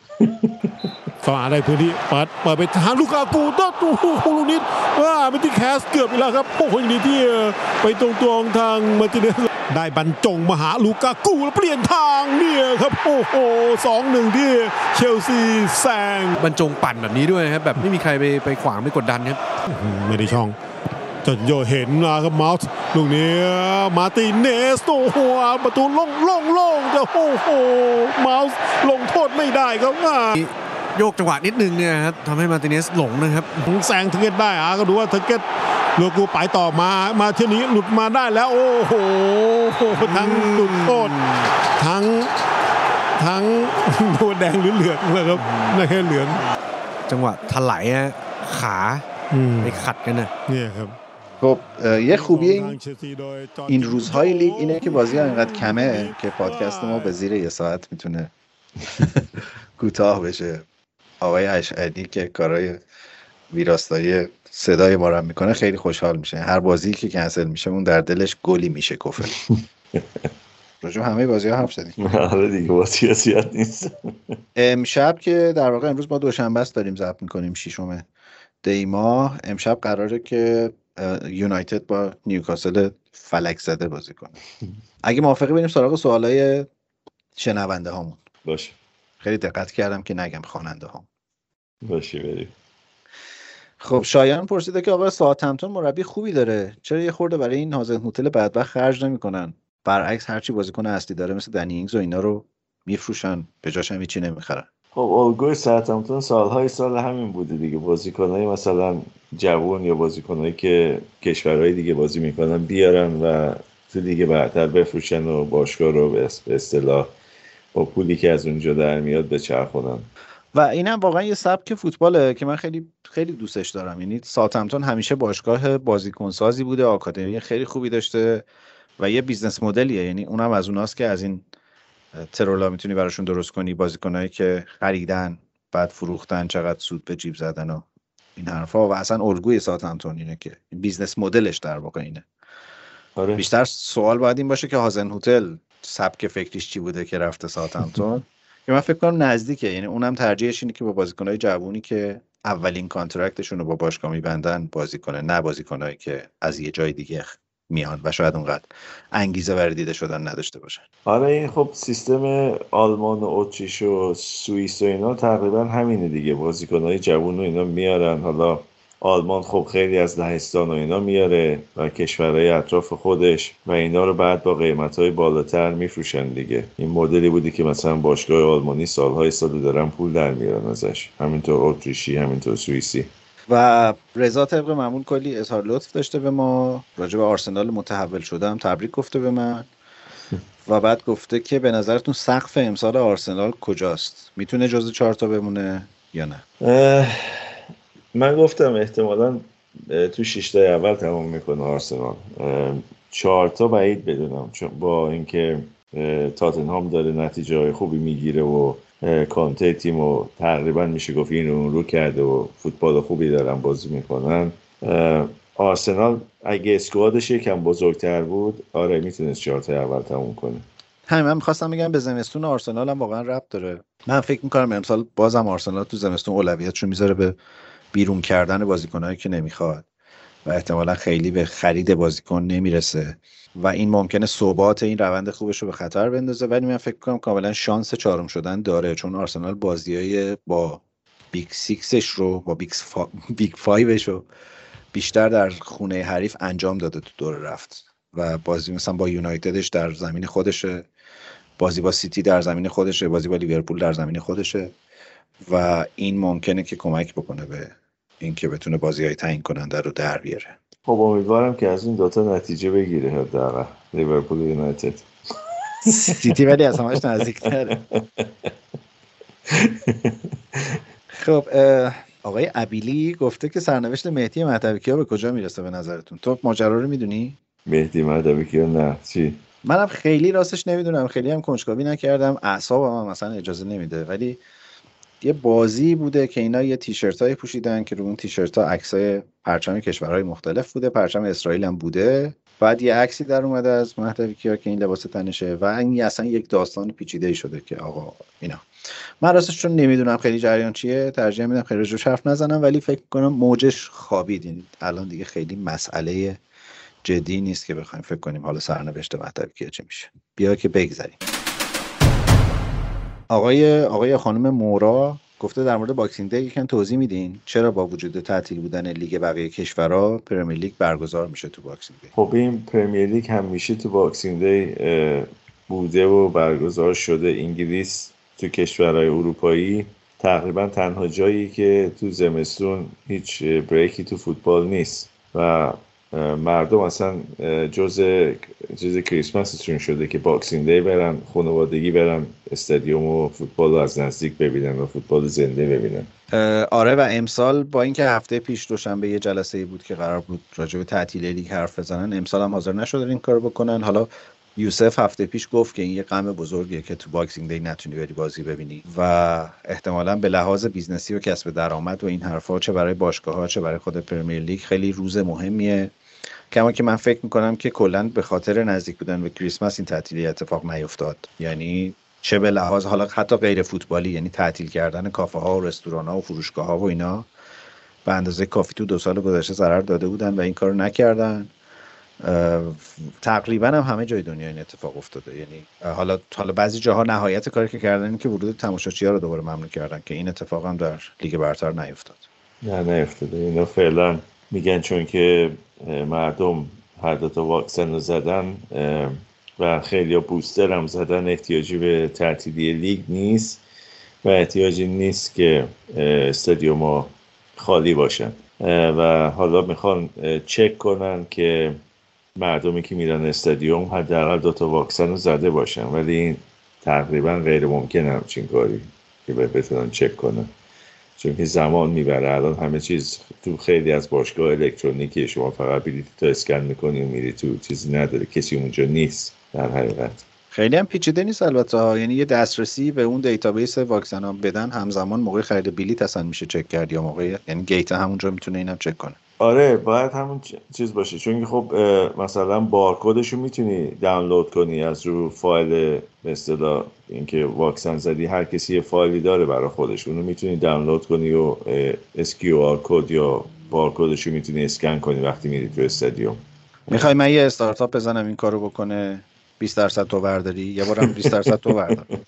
สมาได้พื้นที่เปิดเปิดไปทางลูกากูดอตูคูลูนิดว่าเป็นที่แคสเกือบไปแล้วครับโอ้โหดีที่ไปตรงตัวทางมาติเนสได้บรรจงมหาลูกากูแล้วเปลี่ยนทางเนี่ยครับโอ้โหสองหนึ่งที่เชลซีแซงบรรจงปั่นแบบนี้ด้วยครับแบบไม่มีใครไปไปขวางไม่กดดันครับไม่ได้ช่อง จนโยเห็นนะครับเมาส์ลูกนี้มาร์ติเนสโอ้โหประตูโล่งโล่งโล่งแต่โอ้โหเมาส์ลงโทษไม่ได้ครับอ่าโยกจังหวะนิดนึงเนี่ยครับทำให้มาร์ติเนสหลงนะครับแซงเทเกตได้อะก็ดูว่าเทเกตลูกูไปต่อมามาเที่ยวนี้หลุดมาได้แล้ว โอ้โหทั้งหลุดโทษทั้งทั้งโดนแดงหรือเหลืองเลยครับไม่ใช่เหลือง จังหวะถลายฮะขาอืมไปขัดกันนะเนี่ยครับ خب یه خوبی این, این روزهای لیگ اینه که بازی ها اینقدر کمه که پادکست ما به زیر یه ساعت می‌تونه [LAUGHS] کوتاه بشه. آقای اشعدی که کارهای ویراستایی صدای ما رو می‌کنه خیلی خوشحال میشه. هر بازی که کنسل میشه اون در دلش گلی میشه کفه [LAUGHS] رجوع همه بازی ها حرف زدیم. آره دیگه بازی زیاد نیست. امشب که در واقع امروز ما دوشنبه است داریم ضبط می‌کنیم ششم دیما امشب قراره که یونایتد با نیوکاسل فلک زده بازی کنه. اگه موافقی بریم سراغ سوالای شنونده هامون. باشه. خیلی دقت کردم که نگم خواننده ها باشه بریم. خب شایان پرسیده که آقا ساعتمتون مربی خوبی داره؟ چرا یه خورده برای این هازن هتل بدبخت خرج نمی‌کنن؟ برعکس هرچی بازیکن اصلی داره مثل دنی اینگز و اینا رو میفروشن. به جاش هم هیچی نمی‌خرن. خب الگوی ساعتمتون سالهای سال همین بوده دیگه. بازیکنهای مثلا جوون یا بازیکنهایی که کشورهای دیگه بازی می‌کنن بیارن و تو دیگه برتر بفروشن و باشگاه رو به به اصطلاح با پولی که از اونجا در میاد بچرخونن و اینم واقعا یه سبک فوتباله که من خیلی خیلی دوستش دارم. یعنی ساوثهمپتون همیشه باشگاه بازیکن سازی بوده آکادمی خیلی خوبی داشته و یه business model یه. یعنی اونم از اوناست که از این ترولا می‌تونی براشون درست کنی؟ بازیکنایی که خریدن بعد فروختن چقدر سود به جیب زدن و این حرفا. و اصلا الگوی ساوثهمپتون اینه که business model ش در واقع اینه. آره. بیشتر سوال باید این باشه که هازنهوتل سبک فکریش چی بوده که رفته ساوثهمپتون [LAUGHS] که من فکر کنم نزدیکه. یعنی اونم ترجیحش اینه که با بازیکنهای جوونی که اولین contract شون رو با باشگاه میبندن بازی کنه نه بازیکنهایی که از یه جای دیگه میان و شاید اونقدر انگیزه برای دیده شدن نداشته باشن. آره این خب سیستم آلمان و اتریش و سوئیس و اینا تقریبا همینه دیگه. بازیکنهای جوون و اینا میارن. حالا آلمان خب خیلی از لهستان و اینا میاره و کشورهای اطراف خودش و اینا رو بعد با قیمت بالاتر میفروشن دیگه. این مدلی بودی که مثلا باشگاه آلمانی سالهای سال دارن پول در میارن ازش. همینطور اتریشی همینطور سوئیسی. و رضا طبق معمول کلی اظهار لطف داشته به ما. راجع به آرسنال متحول شدم تبریک گفته به من. و بعد گفته که به نظرتون سقف امسال آرسنال کجاست؟ می‌تونه جز چهار تا بمونه یا نه؟ من گفتم احتمالا تو شیشتای اول تمام می‌کنه آرسنال. چهار تا بعید بدونم چون با اینکه تاتنهام داره نتیجه های خوبی می‌گیره و کانته تیم و تقریبا میشه گفت این رو رو کرده و فوتبال خوبی دارن بازی می‌کنن. آرسنال اگه اسکوادش یکم بزرگتر بود آره می‌تونست چهار تا اول تموم کنه. همین من می‌خواستم بگم به زمستون آرسنال هم واقعا ربط داره. من فکر می‌کنم امسال بازم آرسنال تو زمستون اولویتشو می‌ذاره به بیرون کردن بازیکنهایی که نمی‌خواد. و احتمالا خیلی به خرید بازیکن نمی‌رسه. و این ممکنه ثبات این روند خوبش رو به خطر بندازه ولی من فکر کنم کاملا شانس چهارم شدن داره چون آرسنال بازیای با Big Six ش رو با Big, فا... Big Five ش رو بیشتر در خونه حریف انجام داده تو دور رفت. و بازی مثلا با یونایتدش در زمین خودشه بازی با سیتی در زمین خودشه بازی با لیورپول در زمین خودشه و این ممکنه که کمک بکنه به اینکه بتونه بازی های تعیین کننده رو در بیاره. خب امیدوارم که از این دوتا نتیجه بگیره حداقل. لیورپول یونایتد. سیتی ولی از همش نزدیکتره. خب آقای ابیلی گفته که سرنوشت مهدی مهدوی کیا به کجا می‌رسه به نظرتون؟ تو ماجرا رو می‌دونی؟ مهدی مهدوی کیا نه. چی؟ منم خیلی راستش نمی‌دونم. خیلی هم کنجکاوی نکردم. اعصابم هم مثلا اجازه نمیده. ولی یه بازی بوده که اینا یه تیشرت های پوشیدن که رو اون تیشرت ها عکس های پرچم کشورهای مختلف بوده پرچم اسرائیل هم بوده. بعد یه عکسی در اومده از مهدوی کیا که این لباس تنشه و این اصلا یک داستان پیچیده شده که آقا اینا. من راستش چون نمی‌دونم خیلی جریان چیه ترجیح میدم خیلی روش حرف نزنم ولی فکر کنم موجش خوابید. این الان دیگه خیلی مسئله جدی نیست که بخوایم فکر کنیم حالا سرنوشت مهدوی کیا چه میشه. بیا که بگذریم. آقای آقای خانم مورا گفته در مورد Boxing Day یکم توضیح میدین. چرا با وجود تعطیل بودن لیگ بقیه کشورها Premier League برگزار میشه تو Boxing Day خب این Premier League همیشه تو Boxing Day بوده و برگزار شده. انگلیس تو کشورهای اروپایی تقریبا تنها جایی که تو زمستون هیچ break ی تو فوتبال نیست و مردم اصلا جز جز کریسمسشون شده که Boxing Day برن خانوادگی برن استادیوم و فوتبال رو از نزدیک ببینن و فوتبال زنده ببینن. آره و امسال با اینکه هفته پیش دوشنبه یه جلسه بود که قرار بود راجع به تعطیل لیگ حرف بزنن امسال هم حاضر نشدن این کارو بکنن. حالا یوسف هفته پیش گفت که این یه غم بزرگیه که تو Boxing Day نتونی بری بازی ببینی و احتمالا به لحاظ business ی و کسب درآمد و این حرفا چه برای باشگاه ها چه برای خود Premier League خیلی روز مهمیه. کما که من فکر می‌کنم که کلا به خاطر نزدیک بودن به کریسمس این تعطیلی اتفاق نیفتاد. یعنی چه به لحاظ حالا حتی غیر فوتبالی یعنی تعطیل کردن کافه ها و رستوران ها و فروشگاه ها و اینا به اندازه کافی تو دو سال گذشته ضرر داده بودن و این کارو نکردن. تقریبا هم همه جای دنیا این اتفاق افتاده. یعنی حالا حالا بعضی جاها نهایت کاری که کردن این که ورود تماشاچی ها رو دوباره ممنوع کردن که این اتفاق هم در لیگ برتر نیفتاد. نه نیفتاده. اینا فعلا میگن چون که مردم هر دو واکسن رو زدن و خیلی بوستر هم زدن احتیاجی به تعطیلی لیگ نیست و احتیاجی نیست که استادیوم خالی باشن. و حالا می‌خوان چک کنن که مردمی که میرن استادیوم حداقل دو تا واکسن رو زده باشن ولی این تقریبا غیر ممکن همچین کاری که بتونن چک کنن. چون که زمان می‌بره. الان همه چیز تو خیلی از باشگاه الکترونیکی شما فقط بلیط تو اسکن می‌کنی و میری تو چیزی نداره. کسی اونجا نیست در حقیقت. خیلی هم پیچیده نیست البته. ها یعنی یه دسترسی به اون database واکسن ها بدن همزمان موقع خرید بلیط اصلا میشه چک کرد یا موقع یعنی gate همونجا می‌تونه اینم چک کنه. آره باید همون چیز باشه. چون خب مثلا بارکدش رو می‌تونی دانلود کنی از رو فایل به اصطلاح اینکه واکسن زدی. هر کسی یه فایلی داره برای خودش. اونو می‌تونی دانلود کنی و SQR کد یا بارکدش رو می‌تونی اسکن کنی وقتی میری تو استادیوم. می‌خوای من یه استارتاپ بزنم این کارو بکنه؟ 20 درصد تو برداری؟ یه بارم 20 درصد تو بردار. [LAUGHS]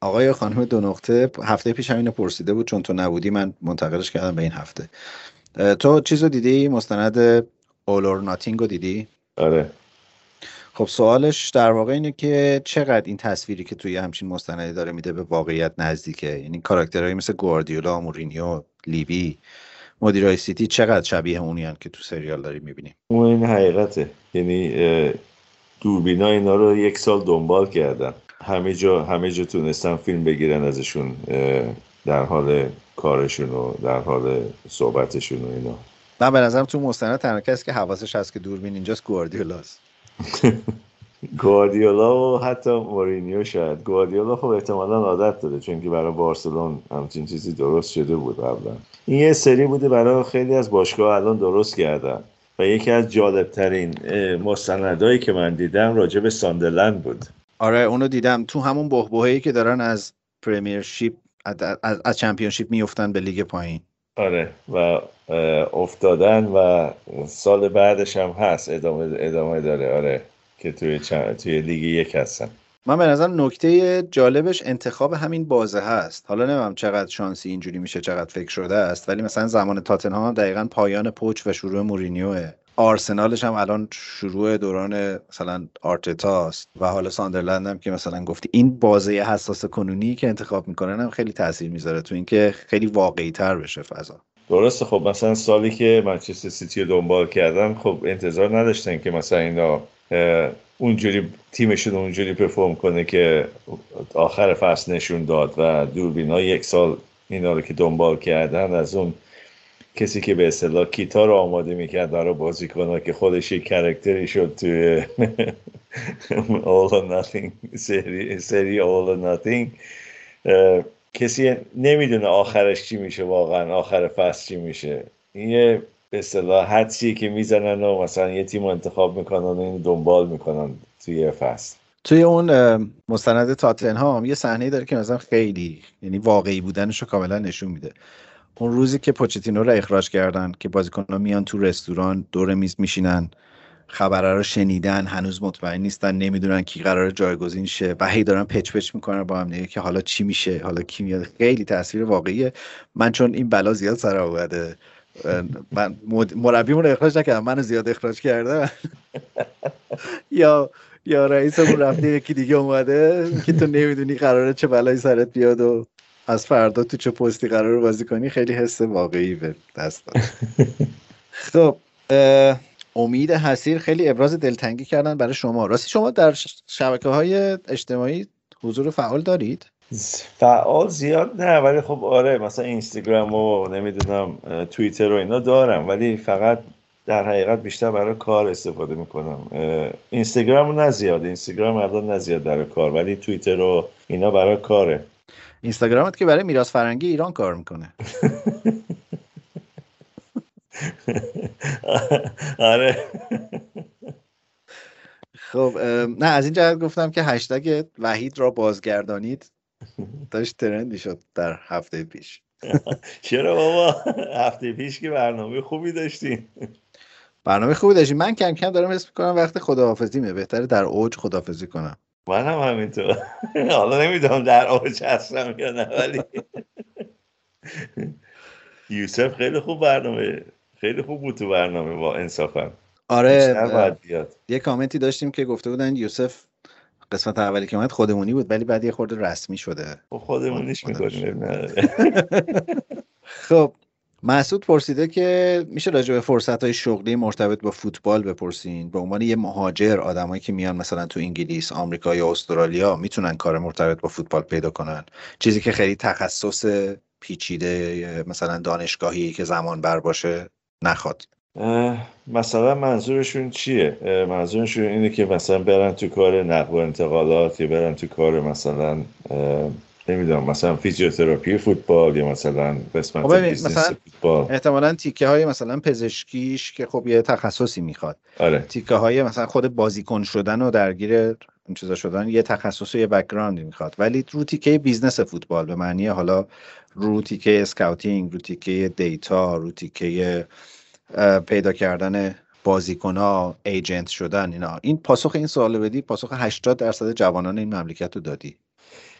آقای خانم دو نقطه هفته پیش همینو پرسیده بود چون تو نبودی من منتقلش کردم به این هفته. تو چیز رو دیدی؟ مستند or Nothing رو دیدی؟ آره. خب سوالش در واقع اینه که چقدر این تصویری که توی همچین مستندی داره میده به واقعیت نزدیکه؟ یعنی کاراکترهایی مثل گواردیولا مورینیو لیوی مدیرای سیتی چقدر شبیه اونیان که تو سریال داری می‌بینیم اون این حقیقته. یعنی دوربینا اینا رو یک سال دنبال کردن. همه جا همه جا تونستن فیلم بگیرن ازشون در حال کارشون و در حال صحبتشون و اینا. من به نظرم تو مستند تنها کسی که حواسش هست که دوربین اینجاست گواردیولاست. [LAUGHS] گواردیولا و حتی مورینیو شاید. گواردیولا خب احتمالا عادت داره چون که برای بارسلون همچین چیزی درست شده بود قبلا. این یه سری بوده برای خیلی از باشگاه الان درست کردن. و یکی از جالبترین مستندهایی که من دیدم راجع به ساندرلند بود. آره اونو دیدم. تو همون بحبوحه‌ای که دارن از Premiership از, از Championship میفتن به لیگ پایین. آره و افتادن و سال بعدش هم هست ادامه, ادامه داره آره که توی, توی لیگ یک هستن. من به نظر نکته جالبش انتخاب همین بازه هست. حالا نمی‌دونم چقدر شانسی اینجوری میشه چقدر فکر شده است ولی مثلا زمان تاتنهام دقیقا پایان پوچ و شروع مورینیوه. آرسنالش هم الان شروع دوران مثلا آرتتاست و حالا ساندرلند هم که مثلا گفتی این بازه حساس کنونی که انتخاب می‌کنن هم خیلی تاثیر می‌ذاره تو اینکه خیلی واقعی تر بشه فضا. درسته. خب مثلا سالی که منچستر سیتی رو دنبال کردن خب انتظار نداشتن که مثلا اینا اونجوری تیمشون اونجوری پرفورم کنه که آخر فصل نشون داد و دوربینا یک سال اینا رو که دنبال کردن از اون کسی که به اصطلاح کیتار رو آماده می‌کرد برای بازی کنه که خودش یک کرکتری شد توی All or Nothing سری, سری All or Nothing. کسی نمی‌دونه آخرش چی میشه واقعا آخر فصل چی میشه. این یه به اصطلاح حدسی که می‌زنن و مثلا یه تیم انتخاب می‌کنن و این دنبال می‌کنن توی فصل. توی اون مستند تاتنهام یه صحنه داره که مثلا خیلی یعنی واقعی بودنش رو کاملا نشون میده. اون روزی که پوچتینو رو اخراج کردن که بازیکن‌ها میان تو رستوران دور میز میشینن خبره رو شنیدن هنوز مطمئن نیستن نمی‌دونن کی قرار جایگزین شه و هی دارن پچ پچ می‌کنن با هم دیگه که حالا چی میشه حالا کی میاد. خیلی تصویر واقعیه. من چون این بلا زیاد سر اومده من مربیمون اخراج نکردم منو زیاد اخراج کرده [LAUGHS] یا یا رئیسمون رفته یکی دیگه اومده که تو نمی‌دونی قراره چه بلایی سرت بیاد و از فردا تو چه پستی قرار بازی کنی خیلی حس واقعی به دست داد. [LAUGHS] خب امید حسیر خیلی ابراز دلتنگی کردن برای شما. راستی شما در شبکه های اجتماعی حضور فعال دارید؟ فعال زیاد نه ولی خب آره مثلا اینستاگرام و نمی‌دونم توییتر و اینا دارم ولی فقط در حقیقت بیشتر برای کار استفاده می‌کنم. اینستاگرام نه زیاد اینستاگرام الان نه زیاد برای کار ولی توییتر و اینا برای کاره. اینستاگرامت که برای میراث فرنگی ایران کار می‌کنه. [LAUGHS] آره. خب نه از این جهت گفتم که هشتگ وحید را بازگردانید. داشت ترندی شد در هفته پیش. [LAUGHS] چرا بابا؟ هفته پیش که برنامه خوبی داشتیم. برنامه خوبی داشتیم. من کم کم دارم حس می‌کنم وقت خداحافظی می بهتره در اوج خداحافظی کنم. من هم همینطور. حالا نمی‌دونم در اوج هستم یا نه ولی یوسف خیلی خوب برنامه خیلی خوب بود تو برنامه با انصافا. آره یه کامنتی داشتیم که گفته بودن یوسف قسمت اولی که اومد خودمونی بود ولی بعد یه خورده رسمی شده. خب خودمونیش می‌کنیم. [LAUGHS] خب محسود پرسیده که میشه راجع به فرصت های شغلی مرتبط با فوتبال بپرسین؟ به عنوان یه مهاجر آدمایی که میان مثلا تو انگلیس آمریکا یا استرالیا می‌تونن کار مرتبط با فوتبال پیدا کنن؟ چیزی که خیلی تخصص پیچیده مثلا دانشگاهی که زمان بر باشه نخواد. مثلا منظورشون چیه؟ منظورشون اینه که مثلا برن تو کار نقل و انتقالات یا برن تو کار مثلا نمی‌دونم مثلا فیزیوتراپی فوتبال یا مثلا قسمت خب مثلا فوتبال. احتمالا تیکه های مثلا پزشکیش که خب یه تخصصی می‌خواد. آره. تیکه های مثلا خود بازیکن شدن و درگیر این چیزا شدن یه تخصص و یه background ی می‌خواد. ولی رو تیکه business فوتبال به معنی حالا رو تیکه scouting رو تیکه data رو تیکه پیدا کردن بازیکن ها agent شدن اینا. این پاسخ این سوال بدی پاسخ 80 درصد جوانان این مملکت رو دادی.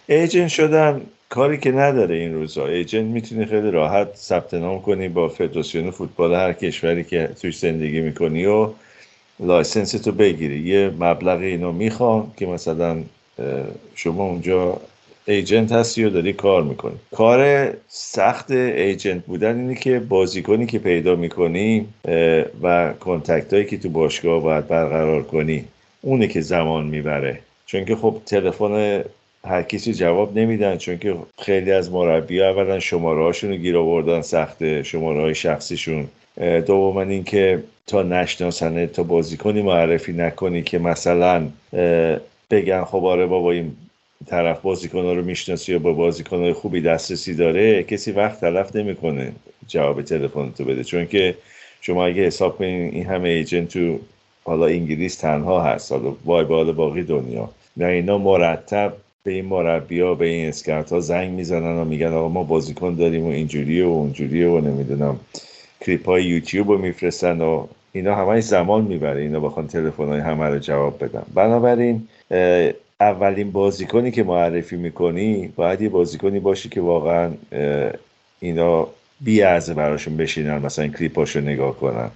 ایجنت شدن کاری که نداره این روزا. agent می‌تونی خیلی راحت ثبت نام کنی با فدراسیون فوتبال هر کشوری که توش زندگی می‌کنی و license تو بگیری. یه مبلغ اینو می‌خوان که مثلا شما اونجا ایجنت هستی و داری کار می‌کنی. کار سخت ایجنت بودن اینه که بازیکنی که پیدا می‌کنی و کنتکت هایی که تو باشگاه باید برقرار کنی اونه که زمان می‌بره. چون که خب تلفن هر کسی جواب نمیدن چون که خیلی از مربی اولا شماره هاشون رو گیر آوردن سخته شماره های شخصیشون دوما اینکه تا نشناسنه تا بازیکنی معرفی نکنی که مثلا بگن خب آره بابا این طرف بازیکن رو می‌شناسی یا با بازیکن خوبی دسترسی داره کسی وقت تلف نمی‌کنه جواب تلفن تو بده. چون که شما اگه حساب کنین این همه ایجنت تو حالا انگلیس تنها هست حالا وای به باقی دنیا. نه اینا مرتب به این مربی ها به این اسکرت ها زنگ می‌زنن و میگن آقا ما بازیکن داریم و اینجوریه و اونجوریه و نمی‌دونم کلیپ های یوتیوب رو میفرستن و اینا همه زمان می‌بره. اینا بخوان تلفن های همه رو جواب بدن. بنابراین اولین بازیکنی که معرفی می‌کنی باید یه بازیکنی باشی که واقعا اینا بیعرضه براشون بشینن مثلا کلیپاشو نگاه کنن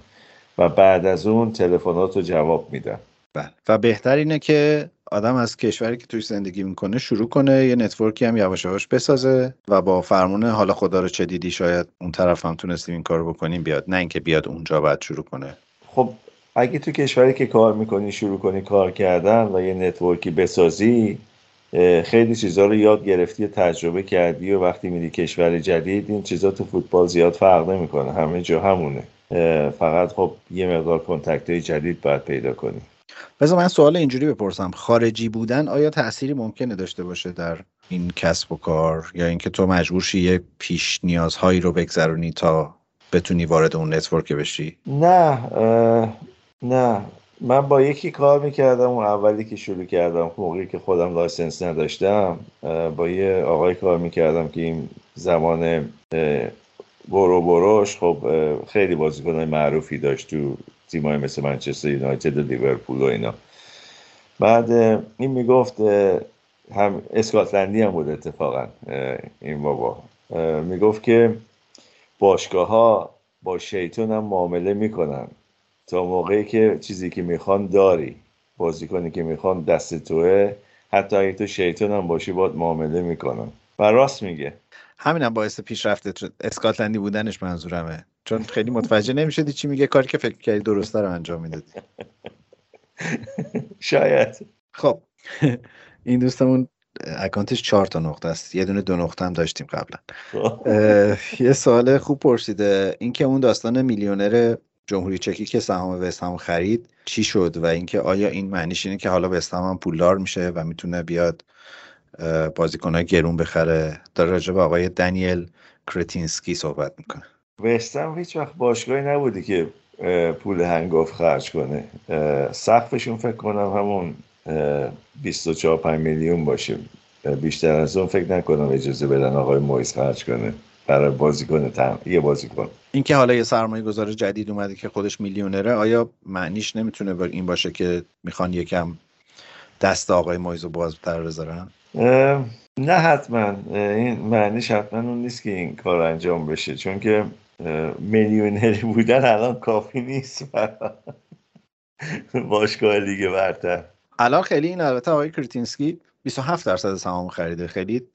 و بعد از اون تلفنات رو جواب میدن. بله. و بهتر اینه که آدم از کشوری که توی زندگی می‌کنه شروع کنه یه نتورکی هم یواش یواش بسازه و با فرمون حالا خدا رو چه دیدی شاید اون طرف هم تونستیم این کارو بکنیم بیاد. نه اینکه بیاد اونجا بعد شروع کنه. خب اگه تو کشوری که کار می‌کنی شروع کنی کار کردن و یه network ی بسازی خیلی چیزها رو یاد گرفتی و تجربه کردی و وقتی میری کشور جدید این چیزا تو فوتبال زیاد فرق نمی‌کنه. همه جا همونه. فقط خب یه مقدار contact جدید باید پیدا کنی. بذار من سوال اینجوری بپرسم. خارجی بودن آیا تأثیری ممکنه داشته باشه در این کسب و کار؟ یا اینکه تو مجبور شی یه پیش نیازهایی رو بگذرونی تا بتونی وارد اون network بشی؟ نه نه. من با یکی کار می‌کردم اون اولی که شروع کردم موقعی که خودم license نداشتم با یه آقای کار می‌کردم که این زمان برو بروش. خب خیلی بازیکنهای معروفی داشت تو تیمای مثل منچستر یونایتد و لیورپول و اینا. بعد این می‌گفت هم اسکاتلندی هم بود اتفاقا این بابا. می‌گفت که باشگاه ها با شیطان هم معامله می‌کنن. تا موقعی که چیزی که می‌خوان داری بازیکنی که می‌خوان دست توه حتی اگه تو شیطان هم باشی باید معامله می‌کنن. و راست میگه. همین هم باعث پیشرفت اسکاتلندی بودنش منظورمه. چون خیلی متوجه نمی‌شدی چی میگه کاری که فکر کردی درسته رو انجام می‌دادی. [LAUGHS] شاید. خب. این دوستمون اکانتش چهار تا نقطه است. یه دونه دو نقطه هم داشتیم قبلا. خب. یه سوال خوب پرسیده. اینکه اون داستان میلیونر جمهوری چکی که سهام وستهم خرید چی شد و اینکه آیا این معنیش اینه که حالا وستهم هم پولدار میشه و می‌تونه بیاد بازیکنهای گرون بخره؟ داره راجع به آقای دنیل کرتینسکی صحبت می‌کنه. وستهم هیچ وقت باشگاهی نبودی که پول هنگاف خرج کنه. سقفشون فکر کنم همون 24 میلیون باشه. بیشتر از اون فکر نکنم اجازه بدن آقای مویس خرج کنه. برای بازیکن تم یه بازیکن. اینکه حالا یه سرمایه گذار جدید اومده که خودش میلیونره آیا معنیش نمی‌تونه این باشه که می‌خوان یکم دست آقای مویز رو بازتر بذارن؟ نه حتما. این معنیش حتما اون نیست که این کار انجام بشه. چون که میلیونری بودن الان کافی نیست باشگاه لیگ برتر. الان خیلی این البته آقای کرتینسکی 27 درصد سهام خریده. خیلی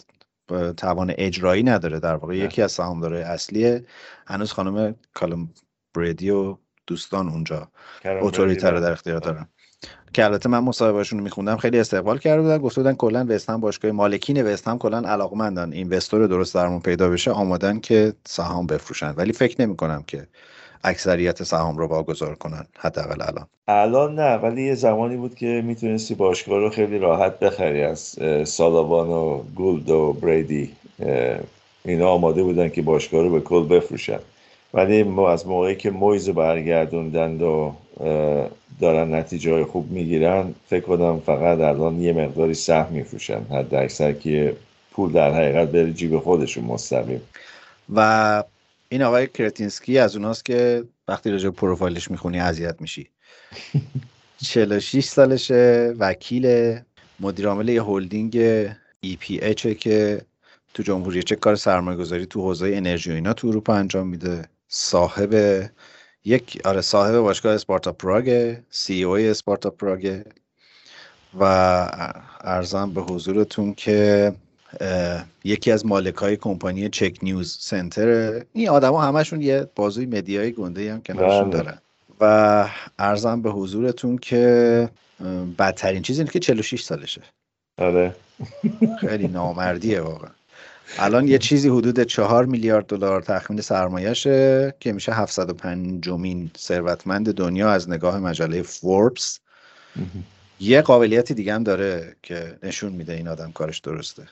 توان اجرایی نداره. در واقع یکی از سهامدارای اصلیه. هنوز خانم کارن بریدی و دوستان اونجا اتوریته رو در اختیار دارن. که البته من مصاحبهشون رو میخوندم خیلی استقبال کرده بودن گفته بودن کلا وستهم باشگاه مالکین وستهم کلا علاقمندن. investor درست درمون پیدا بشه آمادن که سهام بفروشن. ولی فکر نمی کنم که اکثریت سهام رو واگذار کنن حداقل الان. الان نه ولی یه زمانی بود که می‌تونستی باشگاه رو خیلی راحت بخری از سالاوان و گولد و بریدی اینا آماده بودن که باشگاه رو به کل بفروشن. ولی از موقعی که مویز برگردوندند و دارن نتیجه های خوب می‌گیرن فکر کنم فقط الان یه مقداری سهم میفروشن. حد اکثر که پول در حقیقت بره جیب خودشون مستقیم. و این آقای کرتینسکی از اوناست که وقتی راجع پروفایلش می‌خونی اذیت میشی. 46 [LAUGHS] سالشه وکیل مدیر عامل یه هلدینگ EPH ه که تو جمهوری چک کار سرمایه گذاری تو حوزه انرژی و اینا تو اروپا انجام میده. صاحب یک آره صاحب باشگاه اسپارتا پراگ CEO اسپارتا پراگ و ارزم به حضورتون که یکی از مالک های کمپانی چک نیوز سنتر این آدما همشون یه بازوی مدیای گنده هم کنارشون بله. دارن. و ارزم به حضورتون که بدترین چیز اینه که 46 سالشه. آره. خیلی نامردیه واقعا. الان یه چیزی حدود 4 میلیارد دلار تخمین سرمایهشه که میشه 705 جمین ثروتمند دنیا از نگاه مجله فوربس. یه قابلیتی دیگه هم داره که نشون میده این آدم کارش درسته.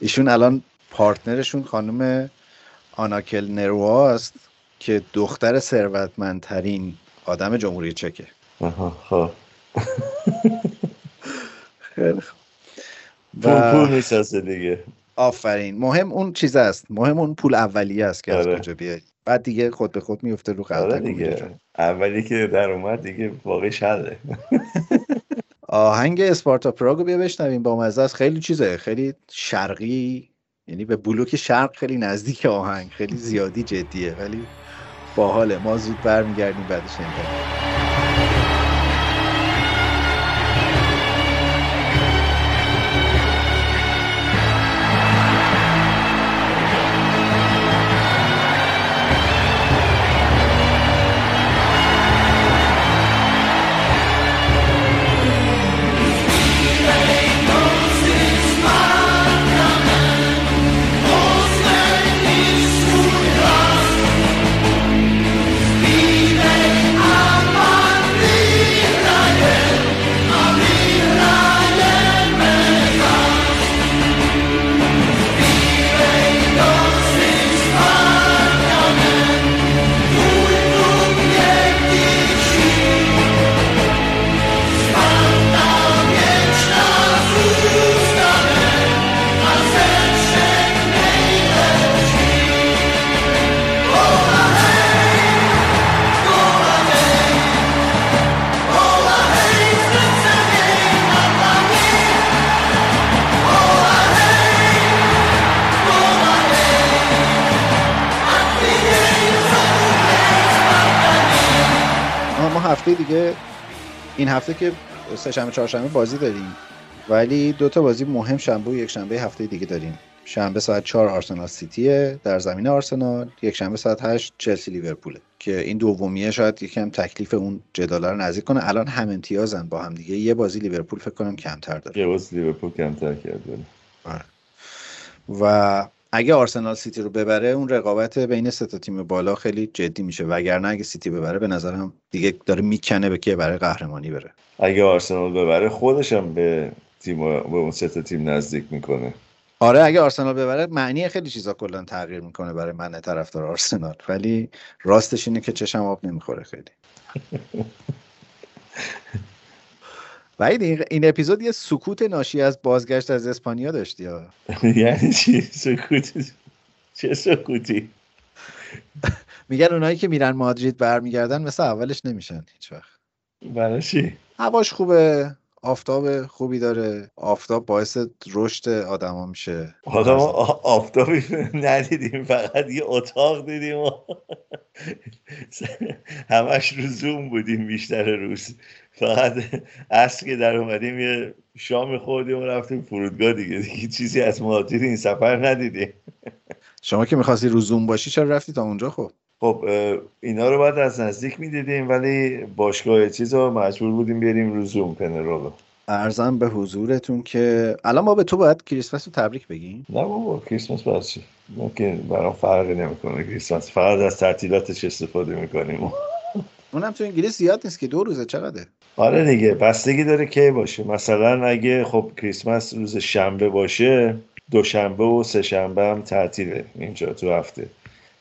ایشون الان پارتنرشون خانم آناکل نروا است که دختر ثروتمندترین آدم جمهوری چکه. خب. خیلی پول پول نیست دیگه. آفرین. مهم اون چیز است. مهم اون پول اولیه است که از آره. کجا بیای بعد دیگه خود به خود میفته رو آره دیگه. اولی که در اومد دیگه واقعی شده [LAUGHS] آهنگ اسپارتا پراگو بیا بشنویم. با مزه است. خیلی چیزه. خیلی شرقی. یعنی به بلوک شرق خیلی نزدیک آهنگ. خیلی زیادی جدیه. ولی باحاله. ما زود برمیگردیم بعدش انتظار هفته دیگه این هفته که سه شنبه چهارشنبه بازی داریم. ولی دو تا بازی مهم شنبه و یک شنبه هفته دیگه داریم. شنبه ساعت 4 آرسنال سیتیه در زمین آرسنال. یک شنبه ساعت 8 چلسی لیورپوله. که این دومیه شاید یکم تکلیف اون جدال رو نزدیک کنه. الان هم امتیازن با هم دیگه. یه بازی لیورپول فکر کنم کمتر داره. یه بازی لیورپول کمتر کرده. و اگه آرسنال سیتی رو ببره اون رقابت بین سه تا تیم بالا خیلی جدی میشه. وگرنه اگه سیتی ببره به نظرم دیگه داره می‌کنه به که برای قهرمانی بره. اگه آرسنال ببره خودش هم به تیم به اون سه تا تیم نزدیک می‌کنه. آره اگه آرسنال ببره معنی خیلی چیزا کلا تغییر می‌کنه برای من طرفدار آرسنال. ولی راستش اینه که چشم آب نمی‌خوره خیلی. [LAUGHS] وحید این, این اپیزود یه سکوت ناشی از بازگشت از اسپانیا داشتی ها [LAUGHS] یعنی چی؟ سکوت؟ چه سکوتی؟ میگن اونایی که میرن مادرید برمیگردن مثل اولش نمیشن هیچ وقت برای چی؟ هواش خوبه. آفتاب خوبی داره. آفتاب باعث رشد آدما میشه. آدم آفتابی ندیدیم فقط یه اتاق دیدیم و همش رو زوم بودیم بیشتر روز. فقط اصل که در اومدیم یه شام خوردیم و رفتیم فرودگاه دیگه. دیگه چیزی از مهاجر این سفر ندیدیم. شما که می‌خواستی رو زوم باشی چرا رفتی تا اونجا خب؟ خب اینا رو باید از نزدیک می‌دیدیم ولی باشگاه چیز رو مجبور بودیم بریم رو زوم پنرولو. ارزم به حضورتون که الان ما به تو باید کریسمس رو تبریک بگیم. نه بابا کریسمس باید چی؟ که برام فرقی نمی‌کنه کریسمس. فقط از تعطیلاتش استفاده می‌کنیم. [LAUGHS] اونم تو انگلیس زیاد نیست که دو روزه چقدره؟ آره دیگه بستگی داره کی باشه. مثلا اگه خب کریسمس روز شنبه باشه دوشنبه و سه شنبه هم تعطیله اینجا تو هفته.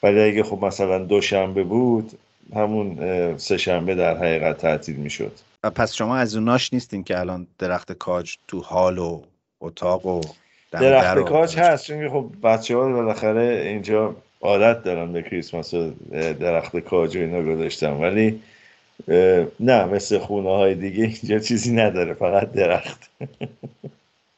ولی اگه خب مثلا دوشنبه بود همون سه شنبه در حقیقت تعطیل می‌شد. پس شما از اوناش نیستین که الان درخت کاج تو حال و اتاق و درخت کاج هست چون خب بچه ها بالاخره اینجا عادت دارن به کریسمس و درخت کاج و اینا گذاشتم ولی نه مثل خونه های دیگه اینجا چیزی نداره فقط درخت.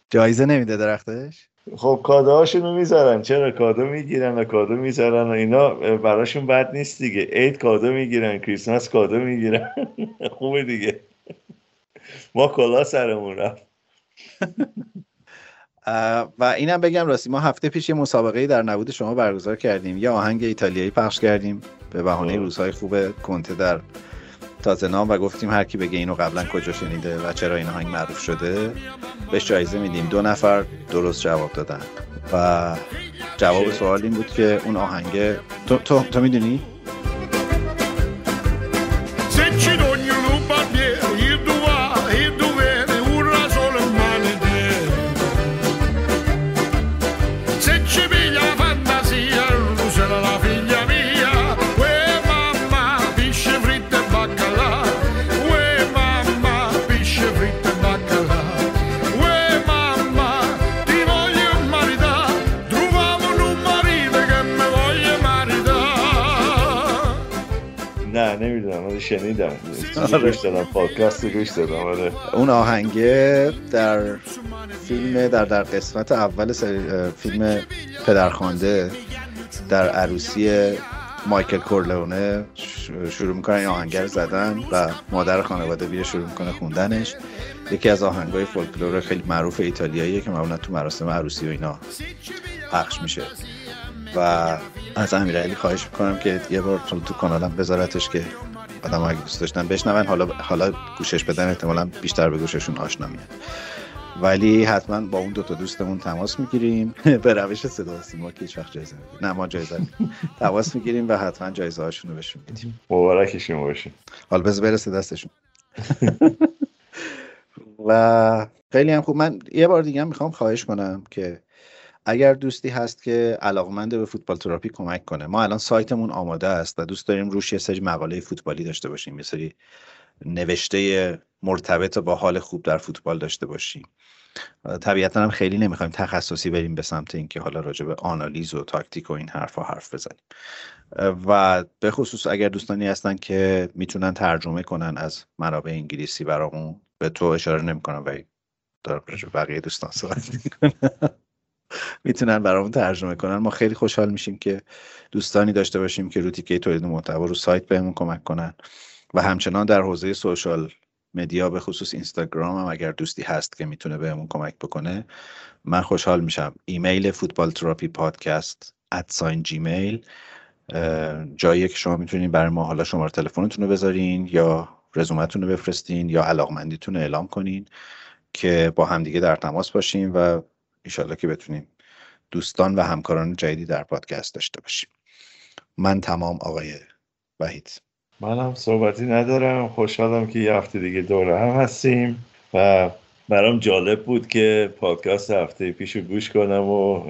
جایزه نمیده درختش؟ خب کادوهاشونو می‌ذارن. چرا کادو می‌گیرن و کادو می‌ذارن و اینا؟ براشون بد نیست دیگه. عید کادو می‌گیرن کریسمس کادو می‌گیرن. [LAUGHS] خوبه دیگه. ما کلا سرمون رفت. [LAUGHS] و اینم بگم راستی ما هفته پیش یه مسابقه در نبود شما برگزار کردیم. یه آهنگ ایتالیایی پخش کردیم. به بهانه روزهای خوب کنته در تاتنام و گفتیم هر کی بگه اینو قبلا کجا شنیده و چرا این آهنگ معروف شده بهش جایزه میدیم دو نفر درست جواب دادن و جواب سوال این بود که اون آهنگ تو, تو, تو می‌دونی؟ شنیدم گوش دادم پادکست گوش دادم آره. اون آهنگه در فیلم در در قسمت اول فیلم پدرخوانده در عروسی مایکل کورلونه شروع می‌کنن این آهنگر زدن و مادر خانواده بیه شروع می‌کنه خوندنش. یکی از آهنگای فولکلور خیلی معروف ایتالیاییه که معمولا تو مراسم عروسی و اینا پخش میشه. و از امیرعلی خواهش می‌کنم که یه بار تو, تو کانالم بذارتش که آدم اگه دوست داشتن بشنون حالا حالا گوشش بدن احتمالا بیشتر به گوششون آشنا میاد ولی حتما با اون دوتا دوستمون تماس می‌گیریم. [LAUGHS] به روش صدا سیما که هیچ وقت جایزه نه ما جایزه [LAUGHS] تماس می‌گیریم و حتما جایزه هاشون رو بهشون میدیم. مبارکشون باشه حالا بذار برسه دستشون. [LAUGHS] و خیلی هم خوب. من یه بار دیگه هم می‌خوام خواهش کنم که اگر دوستی هست که علاقمند به فوتبال تراپی کمک کنه ما الان سایتمون آماده است و دوست داریم روش یه سری مقاله فوتبالی داشته باشیم یه سری نوشته مرتبط با حال خوب در فوتبال داشته باشیم. طبیعتا هم خیلی نمی‌خوایم تخصصی بریم به سمت اینکه حالا راجع به آنالیز و تاکتیک و این حرفا حرف بزنیم. و به خصوص اگر دوستانی هستن که می‌تونن ترجمه کنن از منابع انگلیسی برامون به تو اشاره نمی‌کنم و دارم بقیه دوستان صحبت می‌کنم. می‌تونن برامون ترجمه کنن. ما خیلی خوشحال میشیم که دوستانی داشته باشیم که رو تیکه تولید محتوا رو سایت بهمون کمک کنن. و همچنان در حوزه social media به خصوص اینستاگرام هم اگر دوستی هست که می‌تونه بهمون کمک بکنه من خوشحال میشم. ایمیل Football Therapy Podcast at sign Gmail جایی که شما می‌تونین برای ما حالا شماره تلفنتون رو بذارین یا رزومتون رو بفرستین یا علاقمندیتون رو اعلام کنین که با همدیگه در تماس باشیم و ایشالله که بتونیم دوستان و همکاران جدیدی در پادکست داشته باشیم. من تمام آقای وحید. منم صحبتی ندارم. خوشحالم که یه هفته دیگه دوره هم هستیم و برام جالب بود که پادکست هفته پیش رو گوش کنم و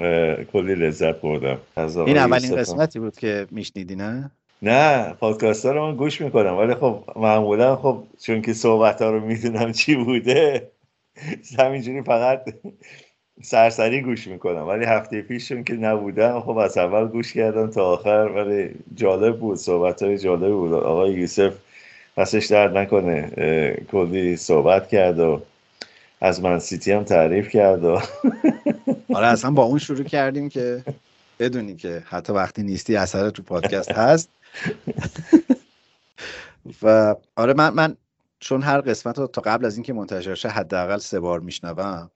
کلی لذت بردم. این اولین قسمتی بود که میشنیدی نه؟ نه پادکست ها رو من گوش می‌کنم. ولی خب معمولا خب چون که صحبت ها رو می‌دونم چی بوده [LAUGHS] همینجوری فقط سرسری گوش می‌کنم ولی هفته پیشون که نبودم خب از اول گوش کردم تا آخر ولی جالب بود صحبت های جالب بود. آقای یوسف پسش درد نکنه کلی صحبت کرد و از من سیتی هم تعریف کرد و [LAUGHS] آره اصلا با اون شروع کردیم که بدونی که حتی وقتی نیستی اثر تو پادکست هست. [LAUGHS] و آره من من چون هر قسمت رو تا قبل از اینکه منتشر شه حداقل سه بار میشنوم.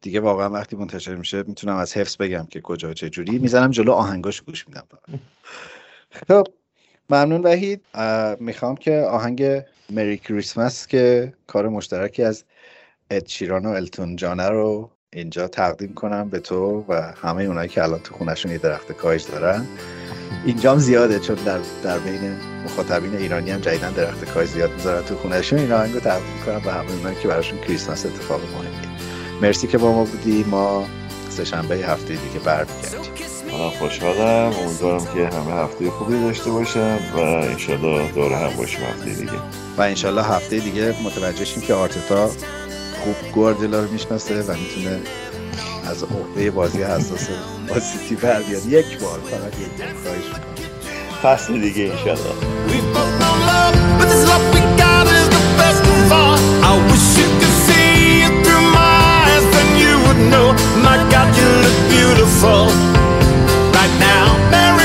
دیگه واقعا وقتی منتشر میشه می‌تونم از حفظ بگم که کجا چه جوری. می‌زنم جلو آهنگاش گوش میدم. خب ممنون وحید. می‌خوام که آهنگ مری کریسمس که کار مشترکی از ادشیران و التون جانه رو اینجا تقدیم کنم به تو و همه اونایی که الان تو خونشون یه درخت کاج دارن. اینجام زیاده چون در, در بین مخاطبین ایرانی هم جدیدن درخت کاج زیاد می‌ذارن تو خونشون این آهنگ رو تقدیم کنم به همه اونایی که براشون کریسمس اتفاق مهمیه مرسی که با ما بودی. ما سهشنبه هفته دیگه برمیگردیم من خوشحالم. امیدوارم که همه هفته خوبی داشته باشم و انشالله دور هم باشیم هفته دیگه. و انشالله هفته دیگه متوجه شیم که آرتتا خوب گواردیولا رو می‌شناسه و می‌تونه از عهده بازی حساس با سیتی بر بیاد. یک بار فقط یک بار خواهش می‌کنم. فصل دیگه انشالله. Know, my God, you look beautiful right now. Merry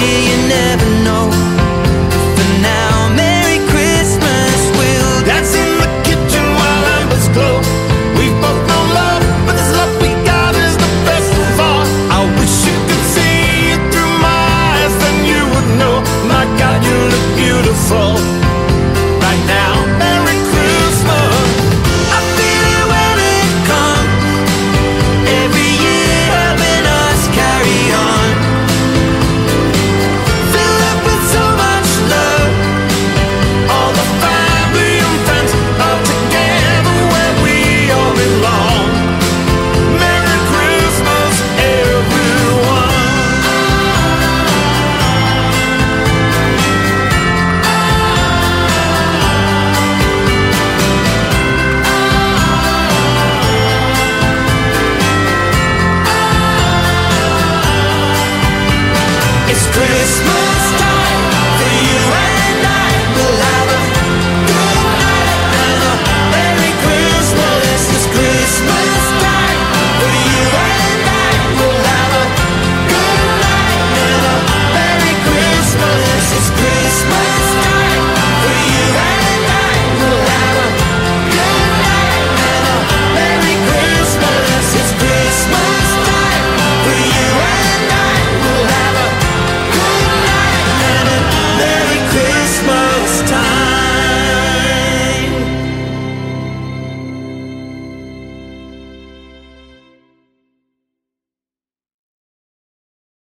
You never know.